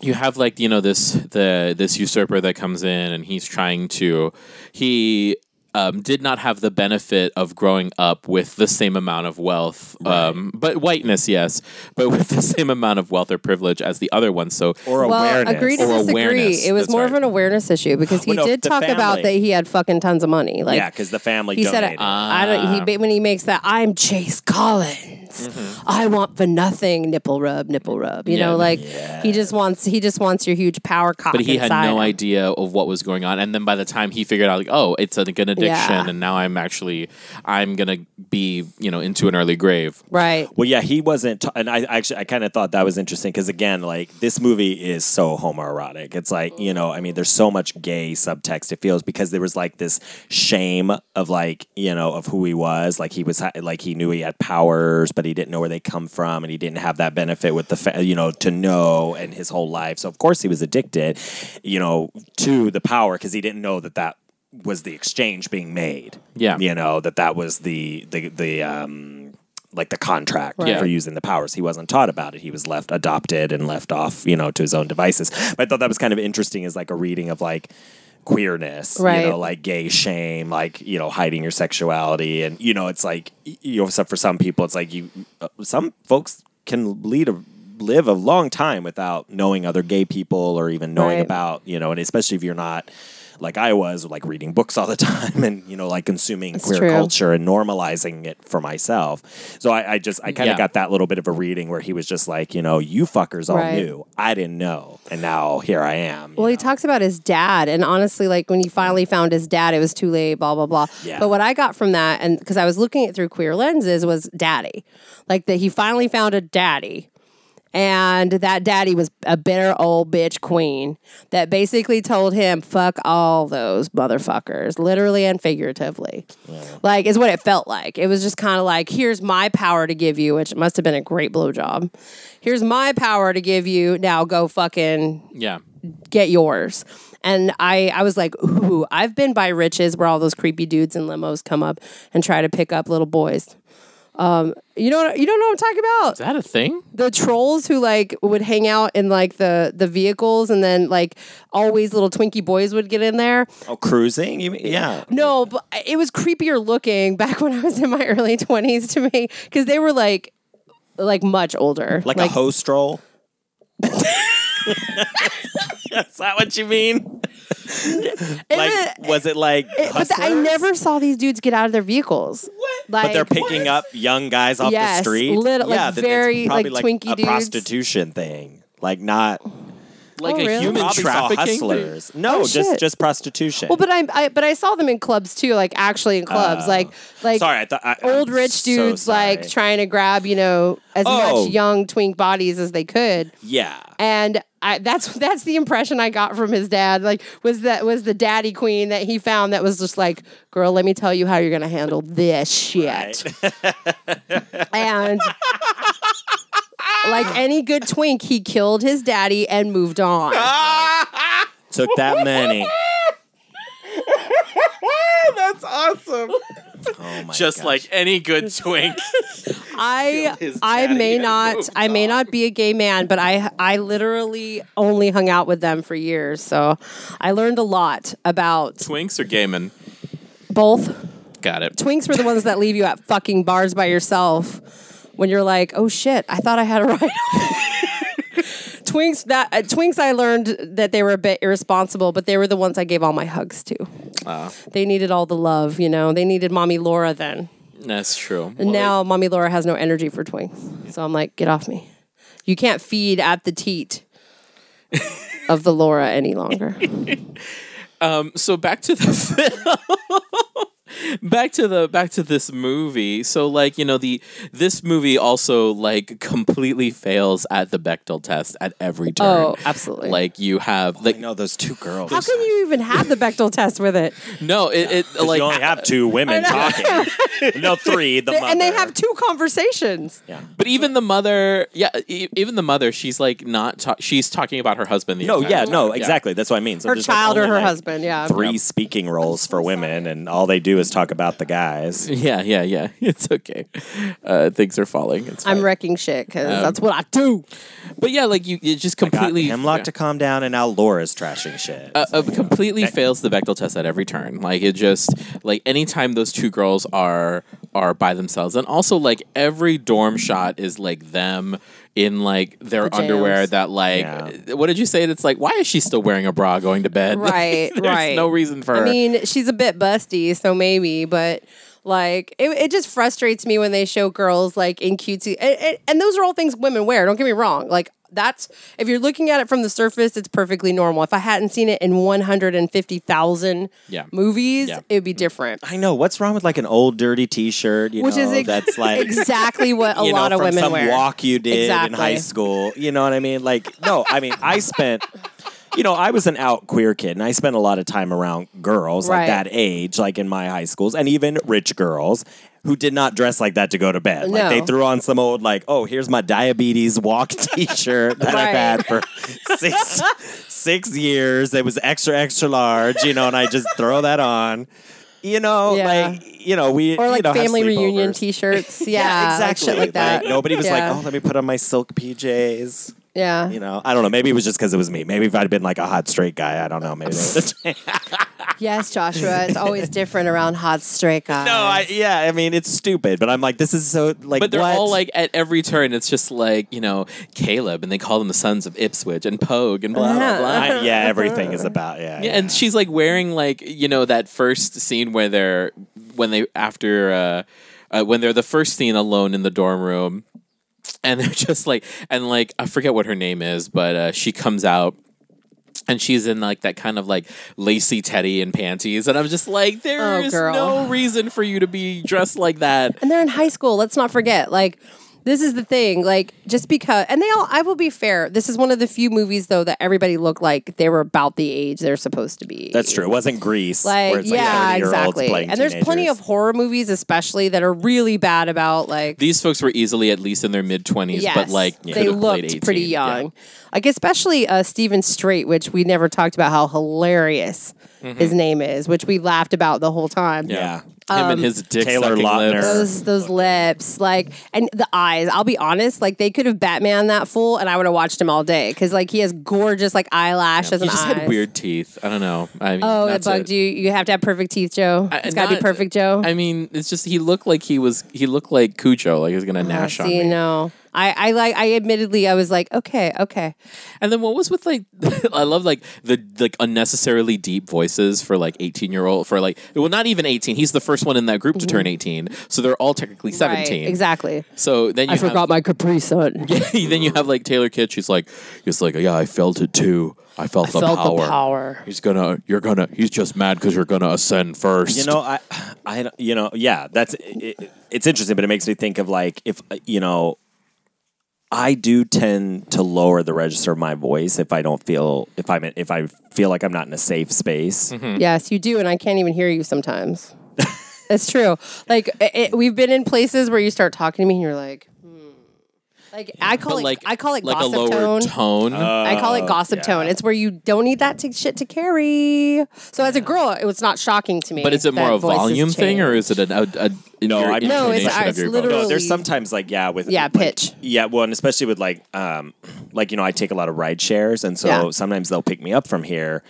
you have like you know this the this usurper that comes in and he's trying to he um, did not have the benefit of growing up with the same amount of wealth, um, but whiteness, yes, but with the same amount of wealth or privilege as the other one. So, Or well, awareness. agree to Or disagree. awareness, It was that's more of an awareness issue because he Well, no, did the talk about that he had fucking tons of money. Like yeah, because the family he said, donated. I don't. He when he makes that, I'm Chase Collins. I want for nothing nipple rub, nipple rub. You Yeah. know, like he just wants he just wants your huge power cock. but he had no him. idea of what was going on, and then by the time he figured out, like, oh, it's an an addiction, Yeah. and now I'm actually I'm gonna be you know into an early grave. Right. Well, yeah, he wasn't, t- and I actually I kind of thought that was interesting because again, like this movie is so homoerotic. It's like you know, I mean, there's so much gay subtext. It feels because there was like this shame of like you know of who he was. Like he was ha- like he knew he had powers, but he didn't know where they come from, and he didn't have that benefit with the fa- you know to know and his whole life. So of course he was addicted, you know, to the power because he didn't know that that was the exchange being made. Yeah. you know that that was the the the um like the contract Right. for using the powers. He wasn't taught about it. He was left adopted and left off, you know, to his own devices. But I thought that was kind of interesting as like a reading of like queerness, Right. you know, like gay shame, like, you know, hiding your sexuality. And, you know, it's like, you know, for some people, it's like you, uh, some folks can lead a, live a long time without knowing other gay people or even knowing Right. about, you know, and especially if you're not like I was, like reading books all the time and, you know, like consuming queer true. culture and normalizing it for myself. So I, I just, I kind of Yeah. got that little bit of a reading where he was just like, you know, you fuckers all Right. knew. I didn't know. And now here I am. you Well, he talks about his dad, and honestly, like when he finally found his dad, it was too late. Blah blah blah. Yeah. But what I got from that, and because I was looking at it through queer lenses, was daddy, like that he finally found a daddy, and that daddy was a bitter old bitch queen that basically told him, "Fuck all those motherfuckers," literally and figuratively. Like is what it felt like. It was just kind of like, "Here's my power to give you," which must have been a great blowjob. Here's my power to give you. Now go fucking Yeah. get yours. And I, I was like, ooh, I've been by riches where all those creepy dudes in limos come up and try to pick up little boys. Um, you know, you don't know what I'm talking about. Is that a thing? The trolls who like would hang out in like the the vehicles, and then like always little Twinkie boys would get in there. oh, cruising? You mean, yeah. No, but it was creepier looking back when I was in my early 20s to me because they were like like much older, Like, a host stroll? Is that what you mean? like, was it like It- but th- I never saw these dudes get out of their vehicles. Like, But they're picking up young guys off Yes, the street. lit- like yeah, that- it's very, probably like, like Twinkie a dudes. prostitution thing. Like not. Like Oh, a really? human Probably trafficking. hustlers. No, Oh, just shit. just prostitution. Well, but I, I but I saw them in clubs too, like actually in clubs, Oh. like like sorry, I thought I, old I'm rich so dudes like trying to grab you know as Oh. much young twink bodies as they could, yeah. and I, that's that's the impression I got from his dad. Like was that was the daddy queen that he found that was just like, girl, let me tell you how you're gonna handle this shit, and. Like any good twink, he killed his daddy and moved on. Took that many. That's awesome. Oh my Just gosh. like any good twink. I his I daddy may and not moved I may not be a gay man, but I I literally only hung out with them for years. So I learned a lot about Twinks or gay men? both. Got it. Twinks were the ones that leave you at fucking bars by yourself when you're like, "Oh shit, I thought I had a right. Twinks that uh, Twinks I learned that they were a bit irresponsible, but they were the ones I gave all my hugs to. Ah. They needed all the love, you know. They needed mommy Laura then. That's true. And now mommy Laura has no energy for twinks. So I'm like, get off me. You can't feed at the teat of the Laura any longer. so back to the film. Back to the back to this movie. So like, you know, the this movie also like completely fails at the Bechdel test at every turn. Oh, absolutely. Like you have like I know those two girls. How can you even have the Bechdel test with it? no, it, it 'Cause like you only have two women talking. no, three. The They- and they have two conversations. Yeah. But even the mother, yeah, e- even the mother, she's like not. Ta- she's talking about her husband. The No, yeah, time. no, exactly. That's what I mean. So Her there's, like, child or her like, husband, yeah. Three speaking roles for women, and all they do is talk about the guys. Yeah, yeah, yeah. It's okay. Uh, things are falling. It's I'm fine. wrecking shit because that's what I do. but yeah, like you, it just Got completely Hemlock yeah. to calm down, and now Laura's trashing shit. uh, uh, completely fails the Bechdel test at every turn. Like it just like anytime those two girls are are by themselves, and also like every dorm shot is like them in like their Pajamas. underwear. That like, Yeah. what did you say? It's like, why is she still wearing a bra going to bed? Right, There's right. No reason for. I mean, she's a bit busty, so maybe, but like it, it just frustrates me when they show girls like in cutesy, and, and, and those are all things women wear. Don't get me wrong. Like that's if you're looking at it from the surface, it's perfectly normal. If I hadn't seen it in 150,000 Yeah. movies, Yeah. it'd be different. I know what's wrong with like an old dirty T-shirt, you Which know, is ex- that's like exactly what a you know, lot of from women some wear. walk you did in high school. You know what I mean? Like, no, I mean, I spent. You know, I was an out queer kid, and I spent a lot of time around girls Right. like that age, like in my high schools, and even rich girls who did not dress like that to go to bed. Like they threw on some old, like, oh, here's my diabetes walk T-shirt that I've had for six six years. It was extra extra large, you know, and I just throw that on. You know, Yeah. like you know, we or you like know, have family reunion. T-shirts. Yeah, exactly. Like, like that. nobody was Yeah. like, "Oh, let me put on my silk PJs." Yeah. You know, I don't know. Maybe it was just because it was me. Maybe if I'd been like a hot straight guy, I don't know. Maybe. Yes, Joshua. It's always different around hot straight guys. no, I yeah. I mean, it's stupid, but I'm like, this is so like. But they're what? all like at every turn. It's just like you know Caleb, and they call them the sons of Ipswich and Pogue and blah blah blah. I- yeah, everything is about yeah. Yeah, and she's like wearing like you know that first scene where they're when they after uh, uh when they're the first scene alone in the dorm room, and they're just like and like I forget what her name is, but uh, she comes out. And she's in like that kind of like lacy teddy and panties, and I'm just like, there Oh, is no reason for you to be dressed like that. and they're in high school. Let's not forget. Like, this is the thing. Like, just because, and they all. I will be fair. This is one of the few movies though that everybody looked like they were about the age they're supposed to be. That's true. It wasn't Grease. Like, where it's like yeah, 30-year-olds exactly. playing And there's plenty of horror movies, especially that are really bad about like. These folks were easily at least in their mid twenties, Yes, but like they could have played looked 18. pretty Yeah. young. Like especially uh, Steven Strait, which we never talked about how hilarious his name is, which we laughed about the whole time. Yeah. Him Um, and his dick Taylor sucking Lautner. lips. Those those lips, like, and the eyes. I'll be honest, like they could have Batman that fool, and I would have watched him all day because like he has gorgeous like eyelashes He and just eyes. had weird teeth. I don't know. I mean, Oh, it that's bugged you. You have to have perfect teeth, Joe. It's got to be perfect, Joe. I mean, it's just he looked like he was. He looked like Cujo, like he was gonna Uh, gnash on see, me. no, I, I like. I admittedly, I was like, okay, okay. And then what was with like I love like the like unnecessarily deep voices for like 18 year old for like well not even 18 he's the first one in that group to turn 18 so they're all technically 17 Mm-hmm. Right, exactly. so then you I have, forgot my Capri Sun. then you have like Taylor Kitsch he's like he's like yeah I felt it too I felt, the, felt power. the power. he's gonna you're gonna he's just mad because you're gonna ascend first You know, I, I, you know, yeah, that's it, it's interesting, but it makes me think of like if you know, I do tend to lower the register of my voice if I don't feel if I'm if I feel like I'm not in a safe space. Mm-hmm. Yes, you do, and I can't even hear you sometimes. it's true. Like it, it- we've been in places where you start talking to me, and you're like, hmm. like I call but it. like I call it like a gossip lower tone. tone I call Oh, it gossip tone. It's where you don't need that to, shit to carry. So as a girl, it was not shocking to me. but is it more that a volume thing or is it a, a, a No, your I mean- No, it's- it's literally- No, there's sometimes like yeah with Yeah, like- pitch. yeah, well, and especially with like um like you know I take a lot of ride shares, and so Yeah. sometimes they'll pick me up from here.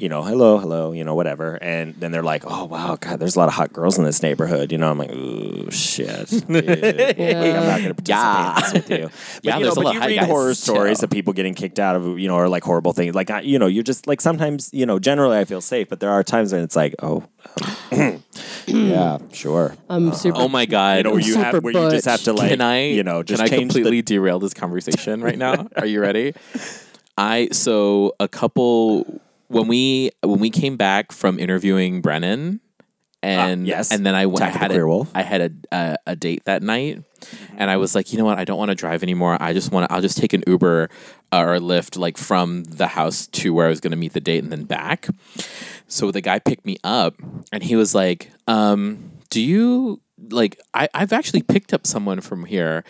You know, hello, hello, you know, whatever, and then they're like, "Oh wow, God, there's a lot of hot girls in this neighborhood." You know, I'm like, "Ooh, shit, dude. Like, I'm not going to participate Yeah. in this with you." But, Yeah, you know, there's a but lot you of read hot horror stories too. of people getting kicked out of, you know, or like horrible things. Like, I, you know, you're just like sometimes, you know, generally I feel safe, but there are times when it's like, oh, um, yeah, sure. I'm super. oh my god You know, where you have Super where you just have to like, can I you know, just can I completely the derail this conversation right now? Are you ready? I so a couple when we when we came back from interviewing Brennan and Ah, yes. and then I went I had a. I had a, a a date that night and I was like, you know what? I don't want to drive anymore. I just want to I'll just take an Uber uh, or a Lyft like from the house to where I was going to meet the date and then back. So the guy picked me up and he was like, um, do you like I, I've actually picked up someone from here.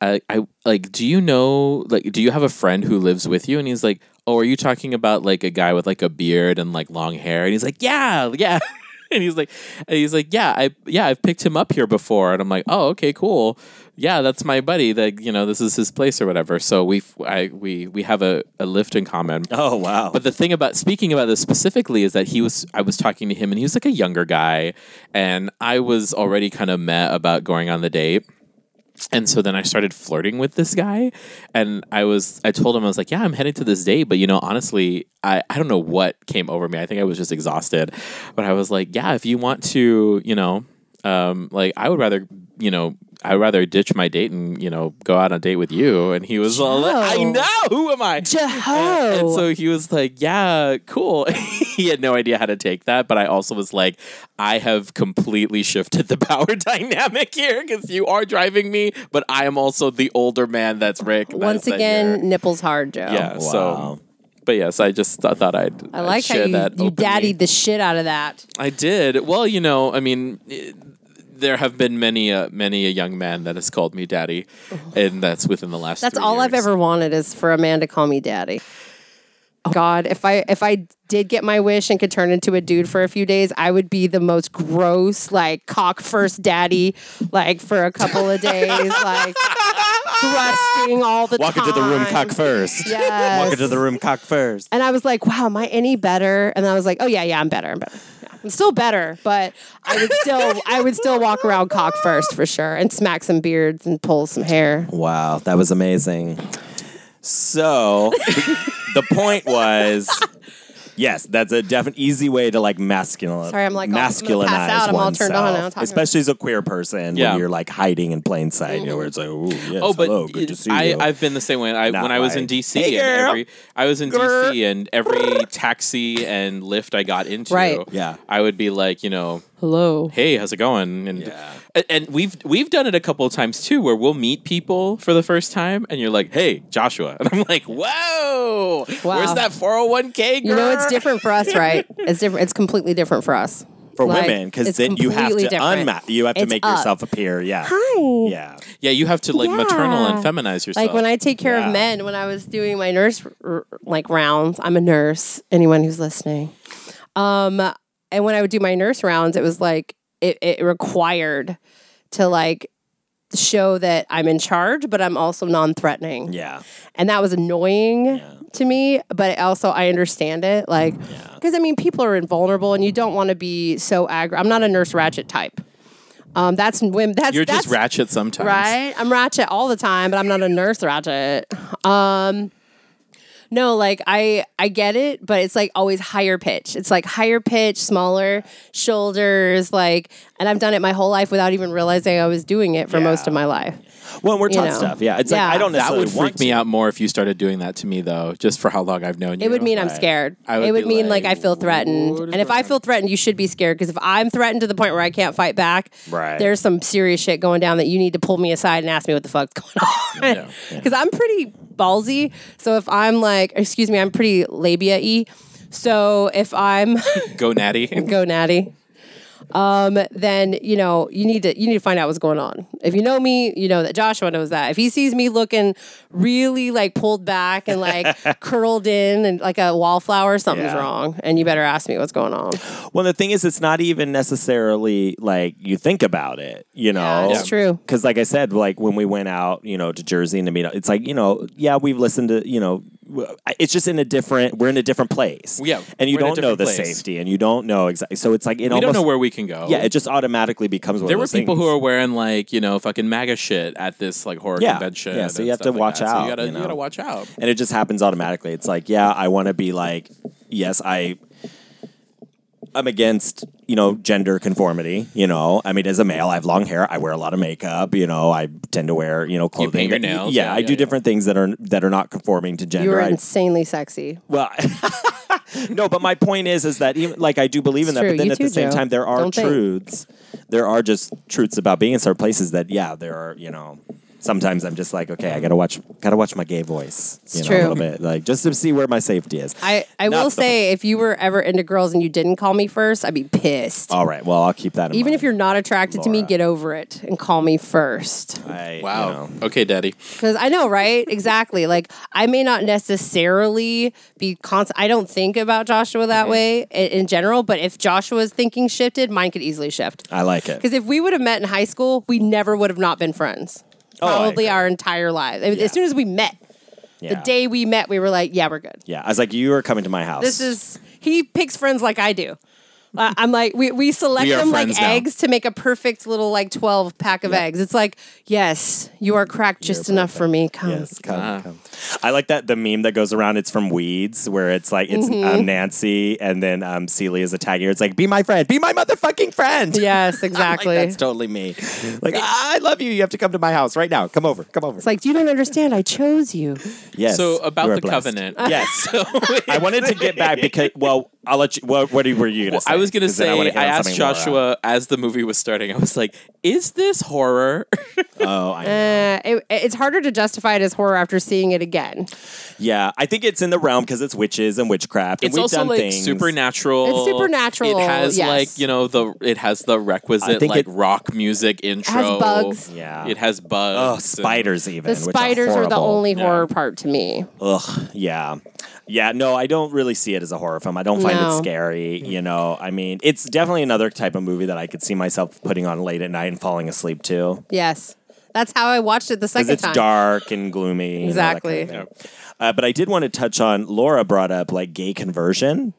Uh, I like do you know like do you have a friend who lives with you? And he's like, Oh, are you talking about like a guy with like a beard and like long hair? And he's like, Yeah, yeah. and he's like and he's like, Yeah, I yeah, I've picked him up here before. And I'm like, Oh, okay, cool. Yeah, that's my buddy. That you know, this is his place or whatever. So we I we we have a, a Lyft in common. Oh wow. But the thing about speaking about this specifically is that he was I was talking to him and he was like a younger guy and I was already kind of met about going on the date. And so then I started flirting with this guy and I was I told him I was like, "Yeah, I'm heading to this date, but you know, honestly, I I don't know what came over me. I think I was just exhausted. But I was like, "Yeah, if you want to, you know, um like I would rather, you know, I'd rather ditch my date and, you know, go out on a date with you." And he was all like, "I know, who am I?" Joe. And so he was like, "Yeah, cool." he had no idea how to take that, but I also was like, "I have completely shifted the power dynamic here because you are driving me, but I am also the older man that's Rick." Once that again, you're- nipples hard, Joe. yeah. Wow. So, but yes, I just thought, thought I'd. I like I'd how you, that you daddied the shit out of that. I did. Well, you know, I mean. It, there have been many a many a young man that has called me daddy, oh. and that's within the last. That's all I've ever wanted is for a man to call me daddy. Oh God, if I if I did get my wish and could turn into a dude for a few days, I would be the most gross, like cock first daddy, like for a couple of days, like thrusting all the Walk time. into the room cock first. Yes. Walk into the room cock first. And I was like, wow, am I any better? And I was like, oh yeah, yeah, I'm better. I'm better. Yeah, I'm still better, but I would still I would still walk around cock first for sure and smack some beards and pull some hair. Wow, that was amazing. So the point was yes, that's a definite easy way to like masculine Sorry, I'm like, all- I'm masculinize pass out. I'm all turned on oneself, now talking especially as a queer person Yeah. when you're like hiding in plain sight. You know, mm-hmm. where it's like, oh yes, Oh, but hello, good to see I, you. I've been the same way. I, Not when I was in like, DC, "Hey, and girl." every I was in Grr. DC, and every taxi and Lyft I got into, Right. Yeah. I would be like, you know, Hello. hey, how's it going? And Yeah. And- we've we've done it a couple of times too, where we'll meet people for the first time, and you're like, hey, Joshua, and I'm like, whoa, Wow. where's that 401k? Girl? You know, it's different for us, right? It's different. It's completely different for us. for Like, women because then you have to different. unma- you have to It's make up. yourself appear. Yeah. Hi. Yeah. Yeah, you have to like maternal and feminize yourself. Like when I take care Yeah. of men, when I was doing my nurse r- like rounds, I'm a nurse. Anyone who's listening, um, and when I would do my nurse rounds, it was like it, it required to like show that I'm in charge, but I'm also non-threatening. Yeah. and that was annoying to me but also i understand it like because i mean people are invulnerable and you don't want to be so aggro i'm not a nurse ratchet type Um, that's when That's You're that's just ratchet sometimes. right. I'm ratchet all the time, but I'm not a nurse ratchet. Um, no, like I I get it, but it's like always higher pitch. It's like higher pitch, smaller shoulders, like, and I've done it my whole life without even realizing I was doing it for most of my life. Well, we're You taught know. stuff. Yeah, it's Yeah. like I don't know. That necessarily would want freak me to. out more if you started doing that to me, though, just for how long I've known you. It would mean I'm Right. scared. I would it would be mean like, like, I feel threatened. And if I feel threatened, you should be scared because if I'm threatened to the point where I can't fight back, Right. there's some serious shit going down that you need to pull me aside and ask me what the fuck's going on. Because I'm pretty ballsy. So if I'm like, excuse me, I'm pretty labia y. So if I'm Go natty. go natty. Um, then you know you need to you need to find out what's going on. If you know me, you know that Joshua knows that. If he sees me looking really like pulled back and like curled in and like a wallflower, something's Yeah. wrong, and you better ask me what's going on. Well, the thing is, it's not even necessarily like you think about it, you know? Yeah, it's true. Because, like I said, like when we went out, you know, to Jersey and to meet up, it's like, you know, yeah, we've listened to, you know, it's just in a different, we're in a different place. Yeah, And you we're in a don't know the place. safety and you don't know exactly. So it's like, it we almost, don't know where we can go. yeah, it just automatically becomes there were people things. who are wearing like you know fucking MAGA shit at this like horror Yeah. convention. Yeah, so you have to like watch that. So out, you gotta you know? gotta watch out. and it just happens automatically. It's like, yeah, I want to be like, yes, I, I'm against, you know, gender conformity. You know, I mean, as a male, I have long hair. I wear a lot of makeup. You know, I tend to wear, you know, clothing. paint your nails. Yeah, Yeah, I yeah, do yeah. different things that are that are not conforming to You gender. were I, insanely sexy. well, no, but my point is, is that even like I do believe in It's that, true. but then You at the same Joe. time, there are Don't think. truths. There are just truths about being in certain places that, yeah, there are. You know, sometimes I'm just like, okay, I gotta watch, gotta watch my gay voice. You know, true. a little bit, like just to see where my safety is. I, I Not will the- say, if you were ever into girls and you didn't call me first, I'd be pissed. All right, well, I'll keep that in Even mind. if you're not attracted to me, Laura. get over it and call me first. I, Wow. you know, Okay, daddy. Because I know, right? Exactly. Like I may not necessarily be constant. I don't think about Joshua Mm-hmm. that way in, in general. But if Joshua's thinking shifted, mine could easily shift. I like it. Because if we would have met in high school, we never would have not been friends. Oh, Probably our entire lives. I mean, Yeah. As soon as we met, Yeah. the day we met, we were like, "Yeah, we're good." Yeah, I was like, you are coming to my house. This is he picks friends like I do. Uh, I'm like we, we select We them like now. eggs to make a perfect little like 12 pack of eggs. It's like, yes, you are cracked just enough for me. Come. Yes, come, Ah. come. I like that the meme that goes around. It's from Weeds, where it's like it's Mm-hmm. um, Nancy and then um, Celia is a tag here. It's like, be my friend, be my motherfucking friend. Yes, I'm like, exactly. That's totally me. Like, I love you. You have to come to my house right now. Come over. Come over. It's like, you don't understand. I chose you. yes. So about the blessed. covenant. Yes. I wanted to get back because, well, I'll let you. What, what were you going to say? I was gonna say wanna I, asked something more, uh, Joshua as the movie was starting. I was like, "Is this horror?" Oh, I know. Uh, it, it's harder to justify it as horror after seeing it again. Yeah, I think it's in the realm because it's witches and witchcraft. And it's we've also done like things. supernatural. It's supernatural, It has yes. like you know the it has the requisite like it- rock music intro. bugs. Yeah. It has bugs. Oh, spiders even. The which spiders are the only Yeah. horror part to me. Ugh, yeah. Yeah, no, I don't really see it as a horror film. I don't find it scary, you know. I mean, it's definitely another type of movie that I could see myself putting on late at night and falling asleep to. Yes. That's how I watched it the Because second it's time. dark and gloomy. you know, that kind of Exactly. thing. Uh, but I did want to touch on Laura brought up like gay conversion.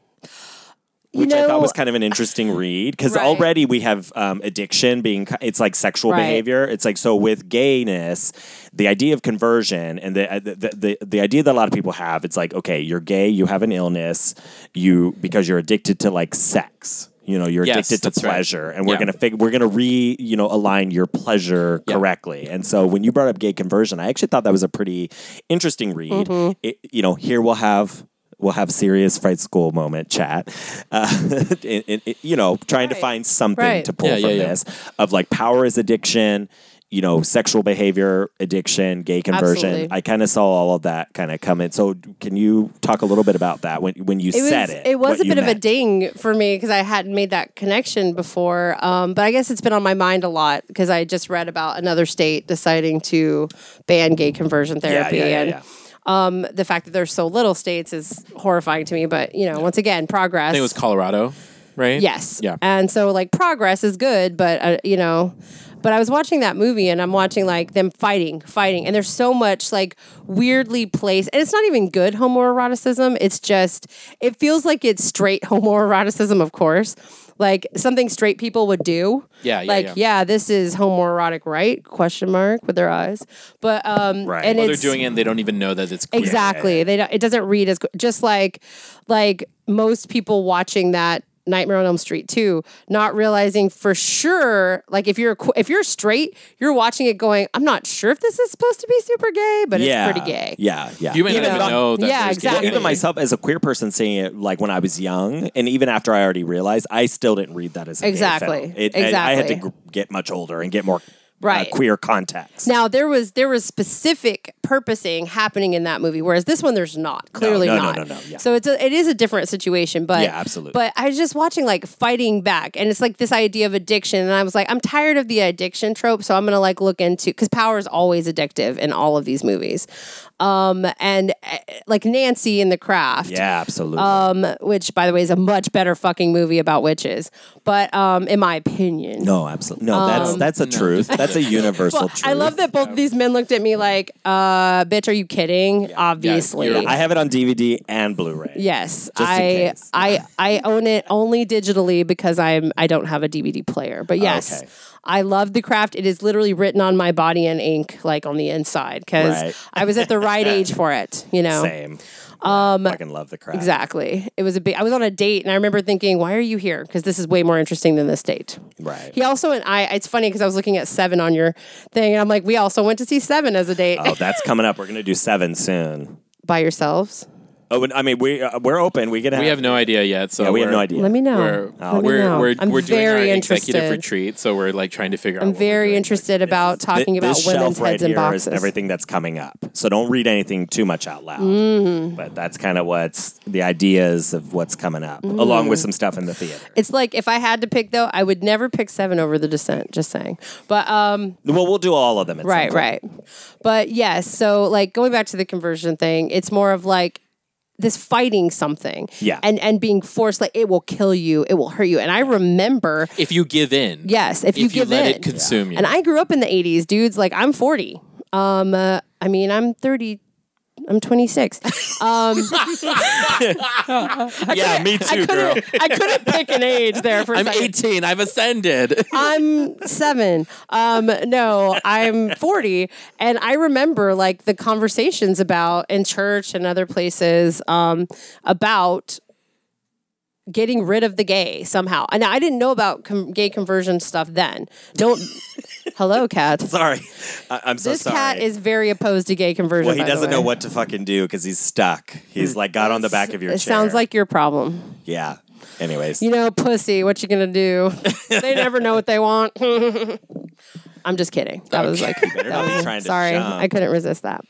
You Which I thought was kind of an interesting read because Right. already we have um, addiction being it's like sexual Right. behavior. It's like so with gayness, the idea of conversion and the, uh, the the the the idea that a lot of people have it's like okay, you're gay, you have an illness, you because you're addicted to like sex. You know, you're Yes, addicted to that's right. pleasure, and we're Yeah. gonna fig- we're gonna re you know align your pleasure Yeah. correctly. And so when you brought up gay conversion, I actually thought that was a pretty interesting read. Mm-hmm. It, you know, here we'll have we'll have serious fight school moment chat. Uh, in- in- in- you know, trying to find something Right. to pull Yeah, from yeah, yeah. this of like power is addiction. You know, sexual behavior addiction, gay conversion. Absolutely. I kind of saw all of that kind of come in. So, can you talk a little bit about that when when you it was, said it? It was a you bit of a ding for me because I hadn't made that connection before. Um, but I guess it's been on my mind a lot because I just read about another state deciding to ban gay conversion Yeah, therapy. yeah, yeah, and yeah. Um, the fact that there's so little states is horrifying to me. But, you know, once again, progress. I think it was Colorado, right? Yes. Yeah. And so like progress is good, but uh, you know, but I was watching that movie and I'm watching like them fighting, fighting, and there's so much like weirdly placed, and it's not even good homoeroticism. It's just it feels like it's straight homoeroticism, of course. Like something straight people would do. Yeah, yeah, like yeah. this is homoerotic, right? Question mark with their eyes. But um, Right. and Well, they're doing it and they don't even know that it's queer. exactly. They don't, it doesn't read as just like like most people watching that Nightmare on Elm Street 2, not realizing for sure, like if you're if you're straight, you're watching it going, I'm not sure if this is supposed to be super gay, but yeah, it's pretty gay. Yeah, yeah. You may You not even know. know that Yeah, there's gay exactly. Well, even myself as a queer person seeing it like when I was young, and even after I already realized, I still didn't read that as a gay Exactly. film. It, I- I, had to Exactly. gr- get much older and get more Right. uh, queer context. Now there was there was specific purposing happening in that movie, whereas this one there's not. Clearly no, no, not. no, no, yeah. So it's a, it is a different situation, but Yeah, absolutely. But I was just watching like fighting back, and it's like this idea of addiction, and I was like, I'm tired of the addiction trope, so I'm gonna like look into because power is always addictive in all of these movies, um, and uh, like Nancy in The Craft, yeah, absolutely. um, which by the way is a much better fucking movie about witches, but um, in my opinion, no, absolutely. No, that's that's a truth. That's a universal Well, truth. I love that both of these men looked at me like, uh, bitch, are you kidding? Obviously. you're- I have it on DVD and Blu-ray. yes. Just in I case. I I own it only digitally because I'm I don't have a DVD player. But yes. Okay. I love the craft. It is literally written on my body in ink, like on the inside, because Right. I was at the right age for it. You know, Same. Um, fucking love the crowd. exactly. It was a big. I was on a date, and I remember thinking, "Why are you here? Because this is way more interesting than this date." Right. He also and I. It's funny because I was looking at Seven on your thing, and I'm like, we also went to see Seven as a date Oh, that's coming up. We're gonna do seven soon. by yourselves. Oh, I mean, we uh, we're open. We can. We have no idea yet. So Yeah, we have no idea. Let me know. We're, Let me we're, know. we're, I'm we're doing our very executive interested. retreat, so we're like trying to figure out. I'm what we're very doing. interested about talking Th- about this women's shelf right heads in here boxes. is everything that's coming up. So don't read anything too much out loud. Mm-hmm. But that's kind of what's the ideas of what's coming up, along Mm. with some stuff in the theater. It's like if I had to pick though, I would never pick Seven over The Descent. Just saying. But um, Well, we'll do all of them. At some right, point. right. But yes, so like going back to the conversion thing, it's more of like this fighting something. Yeah. And and being forced like it will kill you, it will hurt you. And I remember If you give in, Yes, if you give let in. it consume you, And I grew up in the 80s, dudes. Like, I'm 40. Um, uh, I mean, I'm 30. I'm 26. Um, Yeah, me I too, girl. I couldn't pick an age there for I'm second. 18. I've ascended. I'm seven. Um, no, I'm 40. And I remember like the conversations about in church and other places um, about getting rid of the gay somehow. And I didn't know about com- gay conversion stuff then. Don't. Hello, cat. Sorry, I- I'm so This sorry. This cat is very opposed to gay conversion. well, he doesn't know what to fucking do because he's stuck. He's like got on the back of your chair. It chair. sounds like your problem. yeah. Anyways, You know, pussy. What you gonna do? they never know what they want. I'm just kidding. That was like, that was- trying to sorry, jump. I couldn't resist that.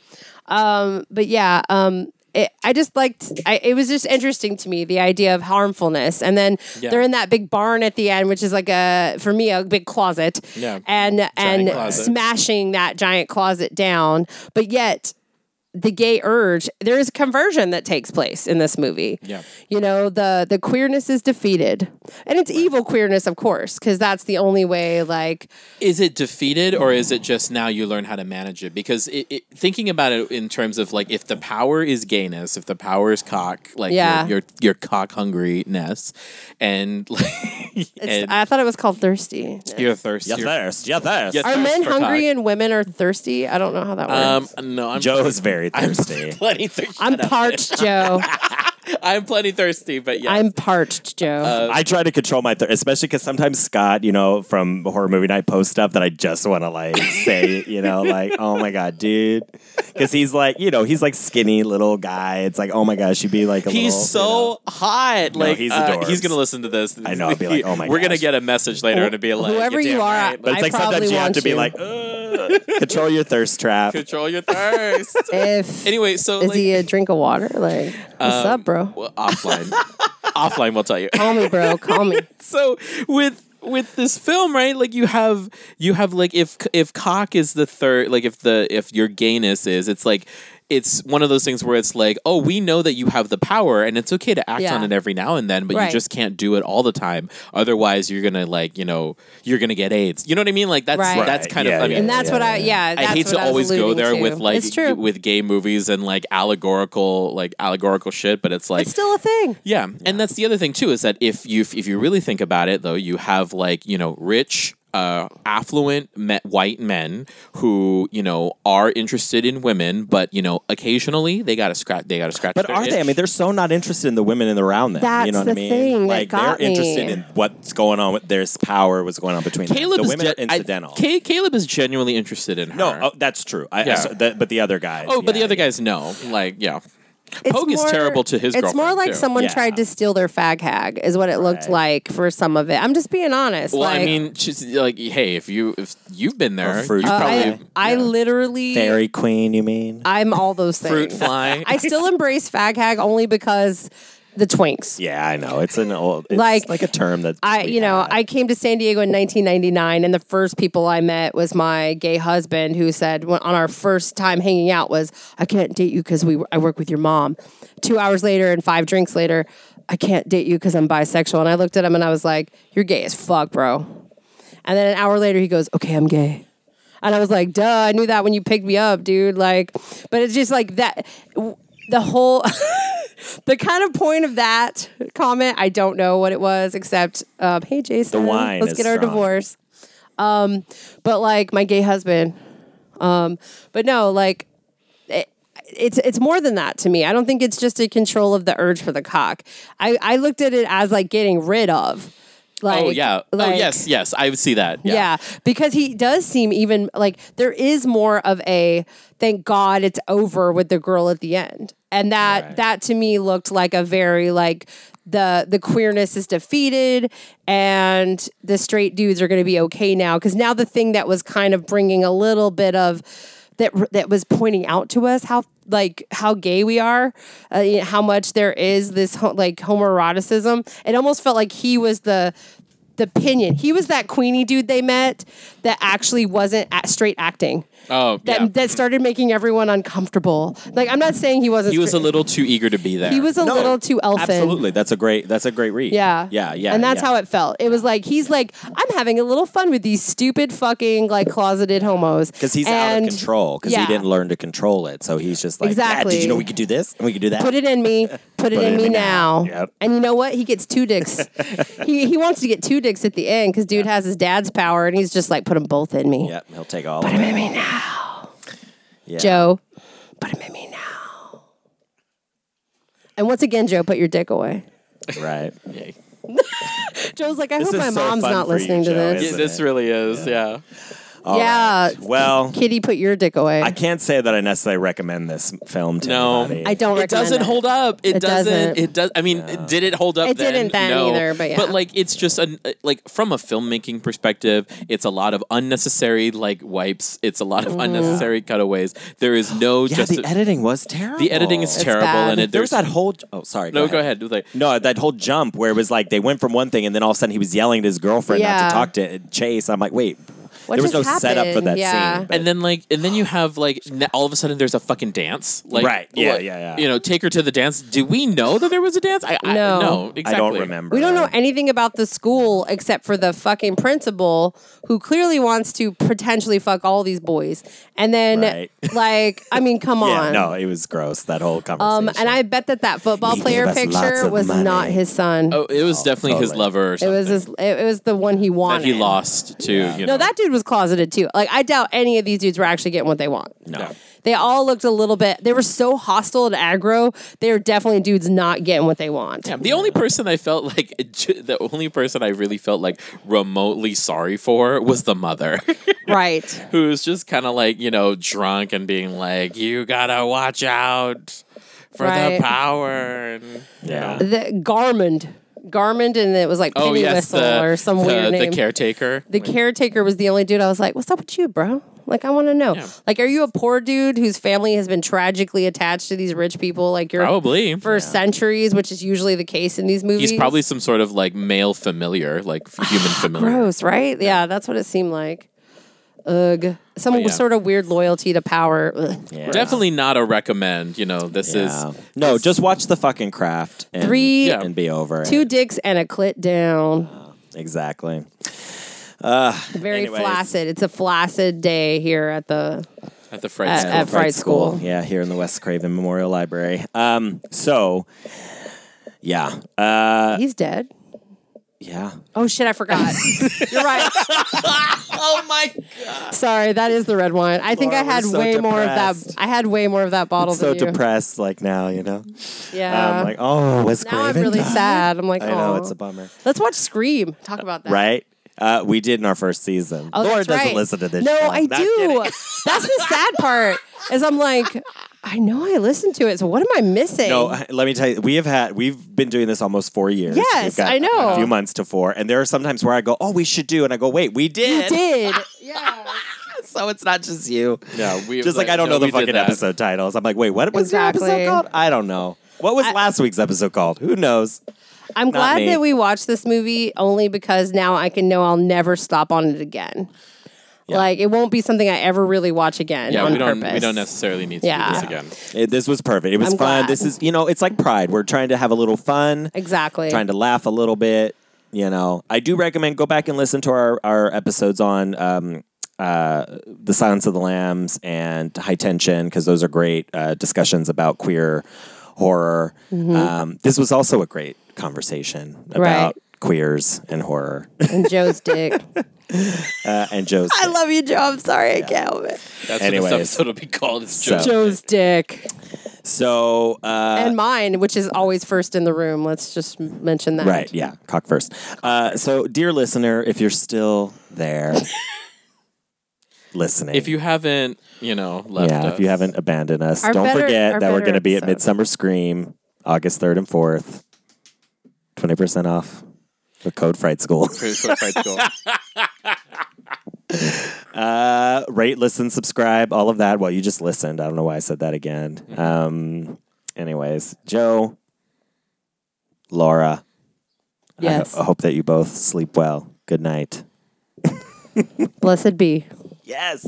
Um, but yeah, um, it, I just liked. I, it was just interesting to me the idea of harmfulness, and then Yeah. they're in that big barn at the end, which is like a for me a big closet. Yeah. and and closet. smashing that giant closet down, but yet. The gay urge, there is conversion that takes place in this movie. Yeah. You know, the the queerness is defeated. And it's evil queerness, of course, because that's the only way like is it defeated or is it just now you learn how to manage it because it, it, thinking about it in terms of like if the power is gayness if the power is cock like Yeah. your, your your cock hungryness and like and I thought it was called thirsty. your thirst you your- thirst, you thirst. Yeah. Are men hungry cock. and women are thirsty? I don't know how that um works. no I'm Joe's very I'm thirsty. plenty thirsty I'm parched, Joe. I'm plenty thirsty but yes I'm parched, Joe. I try to control my thirst, especially because sometimes Scott, you know, from horror movie night post stuff that I just want to like say, you know, like, oh my god, dude, because he's like, you know, he's like skinny little guy. It's like, oh my gosh, you'd be like a He's little, so you know. hot. No, like he's uh, adorbs. he's gonna listen to this. I know, I'll be like, oh my We're gonna get a message later and it'll be like, Whoever "You're you damn are, right." But it's I like sometimes probably you have want to be like, "Ugh, control your thirst trap. control your thirst. if anyway, so is like, he a drink of water? Like, what's Um, up, bro? well, offline, offline, we'll tell you. Call me, bro. Call me. so with with this film right like you have you have like if if cock is the third like if the if your gayness is it's like it's one of those things where it's like, oh, we know that you have the power, and it's okay to act Yeah. on it every now and then, but you just can't do it all the time. Otherwise, you're gonna like, you know, you're gonna get AIDS. You know what I mean? Like that's Right. that's kind Yeah, of. I mean, and that's what I yeah. I hate what to I always go there to. with like true. with gay movies and like allegorical like allegorical shit, but it's like it's still a thing. yeah. and that's the other thing too is that if you if you really think about it, though, you have like you know rich, uh, affluent me- white men who you know are interested in women, but you know occasionally they got to scratch they got to scratch. But their are they? I mean, they're so not interested in the women in the around them. you That's know what the I mean? thing that like got they're interested me. in what's going on with there's power, what's going on between Caleb them. The women ge- are incidental. I, Caleb is genuinely interested in her. no, oh, that's true. I, I Yeah. saw that- but the other guys. oh, but the other guys know. Like, yeah. It's Pogue is more- terrible to his It's girlfriend. more like too. someone Yeah. tried to steal their fag hag, is what it looked like for some of it. I'm just being honest. Well, like, I mean, she's like, hey, if you if you've been there, Or fruit you uh, probably I, I literally, Fairy queen, you mean? I'm all those things. fruit fly. I still embrace fag hag only because the twinks. yeah, I know. It's an old, it's Like, like, a term that I, you know, had. I came to San Diego in 1999, and the first people I met was my gay husband, who said when, on our first time hanging out was, "I can't date you because we I work with your mom." Two hours later and five drinks later, I can't date you because I'm bisexual. And I looked at him and I was like, "You're gay as fuck, bro." And then an hour later, he goes, "Okay, I'm gay." And I was like, duh, I knew that when you picked me up, dude. Like, but it's just like that. The whole, the kind of point of that comment, I don't know what it was, except, um, hey, Jason, The wine let's get our strong. divorce. Um, but like my gay husband, um, but no, like, it, it's it's more than that to me. I don't think it's just a control of the urge for the cock. I, I looked at it as like getting rid of. Oh, like, oh yeah. oh yes, yes. I would see that. Yeah. yeah. because he does seem even like there is more of a thank God it's over with the girl at the end. And that Right. that to me looked like a very like the the queerness is defeated and the straight dudes are going to be okay now cuz now the thing that was kind of bringing a little bit of that that was pointing out to us how like how gay we are, uh, you know, how much there is this ho- like homoeroticism. It almost felt like he was the the pinion. He was that Queenie dude they met that actually wasn't straight acting. Oh That yeah. that started making everyone uncomfortable. Like I'm not saying he wasn't. he was a little too eager to be there. He was a No, little too elfin. Absolutely, that's a great. That's a great read. Yeah. yeah, yeah. And that's yeah. how it felt. It was like he's like, I'm having a little fun with these stupid fucking like closeted homos. because he's out of control because yeah. he didn't learn to control it. So he's just like, "Dad, Exactly. did you know we could do this and we could do that? Put it in me. Put it in me now. Yep. And you know what? He gets two dicks. he he wants to get two dicks at the end because dude has his dad's power, and he's just like, put them both in me. Yep, he'll take all of it. me now, Yeah. Joe. Put him in me now. And once again, Joe, put your dick away. Right. Joe's like, I This hope is my so mom's fun not for you, listening to Joe, this. Yeah, isn't this it? really is. Yeah. All Yeah. right. Well, Kitty, put your dick away. I can't say that I necessarily recommend this film to No. anybody. I don't It recommend doesn't it. hold up. It, It doesn't. doesn't. It does. I mean, did it hold up? It then? didn't then no. either, but yeah. But like, it's just a like from a filmmaking perspective, it's a lot of unnecessary like wipes. It's a lot Mm. of unnecessary cutaways. There is no Yeah, just the editing was terrible. the editing is It's terrible, bad. and it There was there's that whole. Oh, sorry. no. Go ahead. Like, No, that whole jump where it was like they went from one thing and then all of a sudden he was yelling at his girlfriend not to talk to Chase. I'm like, wait, What there was no just setup for that Yeah. scene. but- and then like and then you have like n- all of a sudden there's a fucking dance like Right. Yeah, what- yeah, yeah. you know take her to the dance do we know that there was a dance i, I No. no exactly I don't remember. We don't know anything about the school except for the fucking principal who clearly wants to potentially fuck all these boys. And then, Right. like, I mean, come Yeah, on. no, it was gross. That whole conversation. Um, and I bet that that football He player gave us lots picture was money. not his son. oh it was definitely his lover or it was his. It, it was the one he that wanted. he lost to you know No, that dude was closeted too. Like, I doubt any of these dudes were actually getting what they want. no. They all looked a little bit. They were so hostile and aggro. They were definitely dudes not getting what they want. Yeah, the only person I felt like the only person I really felt like remotely sorry for was the mother, Right. who was just kind of like you know drunk and being like, "You gotta watch out for Right. the power." And, Yeah. The Garmond. Garmond, and it was like Oh Penny yes, Whistle the, or some the, weird the caretaker. The caretaker was the only dude I was like, "What's up with you, bro?" Like, I want to know. Yeah. Like, are you a poor dude whose family has been tragically attached to these rich people? Like, you're Probably. for centuries, which is usually the case in these movies. He's probably some sort of like male familiar, like human familiar. gross, right? Yeah, that's what it seemed like. Ugh. Some yeah. sort of weird loyalty to power. Ugh. Yeah. Definitely not a recommend. You know, this Yeah. is no, just watch the fucking craft. And, Three- Yeah. and be over. Two it. dicks and a clit down. exactly. Very anyways. flaccid. It's a flaccid day here at the. at the fright At- school. at Fright School. Yeah, here in the Wes Craven Memorial Library. Um, so yeah, uh, He's dead. Yeah. Oh shit! I forgot. You're right. oh my god! Sorry, that is the red wine. I think Laura, I had so way more of that. I had way more of that bottle so than you. depressed, like now, you know. Yeah. I'm like, oh, Wes now I'm really died? sad. I'm like, I know "Aw." it's a bummer, Let's watch Scream. Talk about that. right? Uh, we did in our first season. Oh, Laura doesn't right. listen to this. No, show. I Not do. That's the sad part. Is I'm like, I know I listened to it. So what am I missing? No, let me tell you, we have had we've been doing this almost four years. Yes, got I know. A few months to four, and there are sometimes where I go, "Oh, we should do," and I go, "Wait, we you did." did. yeah. So it's not just you. No, we Just like I don't know the fucking episode titles. I'm like, wait, what was Exactly. the episode called? I don't know. What was last week's episode called? Who knows? I'm glad me. that we watched this movie only because now I can know I'll never stop on it again. Like it won't be something I ever really watch again. Yeah, on we don't. purpose. We don't necessarily need to Yeah. do this again. It, this was perfect. It was I'm fun. glad. This is, you know, it's like Pride. We're trying to have a little fun, Exactly. trying to laugh a little bit. You know, I do recommend go back and listen to our our episodes on um, uh, the Silence of the Lambs and High Tension because those are great uh, discussions about queer horror. Mm-hmm. Um, this was also a great conversation about Right. Queers and horror and Joe's dick. uh, and Joe's. I love you, Joe. I'm sorry I can't help it. That's Anyways. what this episode will be called. It's So- Joe's dick. so uh, and mine, which is always first in the room. Let's just mention that. Right, yeah, cock first. Uh, so, dear listener, if you're still there, listening, If you haven't, you know, left yeah, us. if you haven't abandoned us, Our don't better- forget that we're going to be at. Midsummer Scream, August third and fourth, twenty percent off with code Fright School. Crazy Square Fight School. Uh, rate, listen, subscribe, all of that. Well, you just listened. I don't know why I said that again. Mm-hmm. Um, anyways, Joe, Laura, Yes. I, ho- I hope that you both sleep well. Good night. Blessed be. Yes.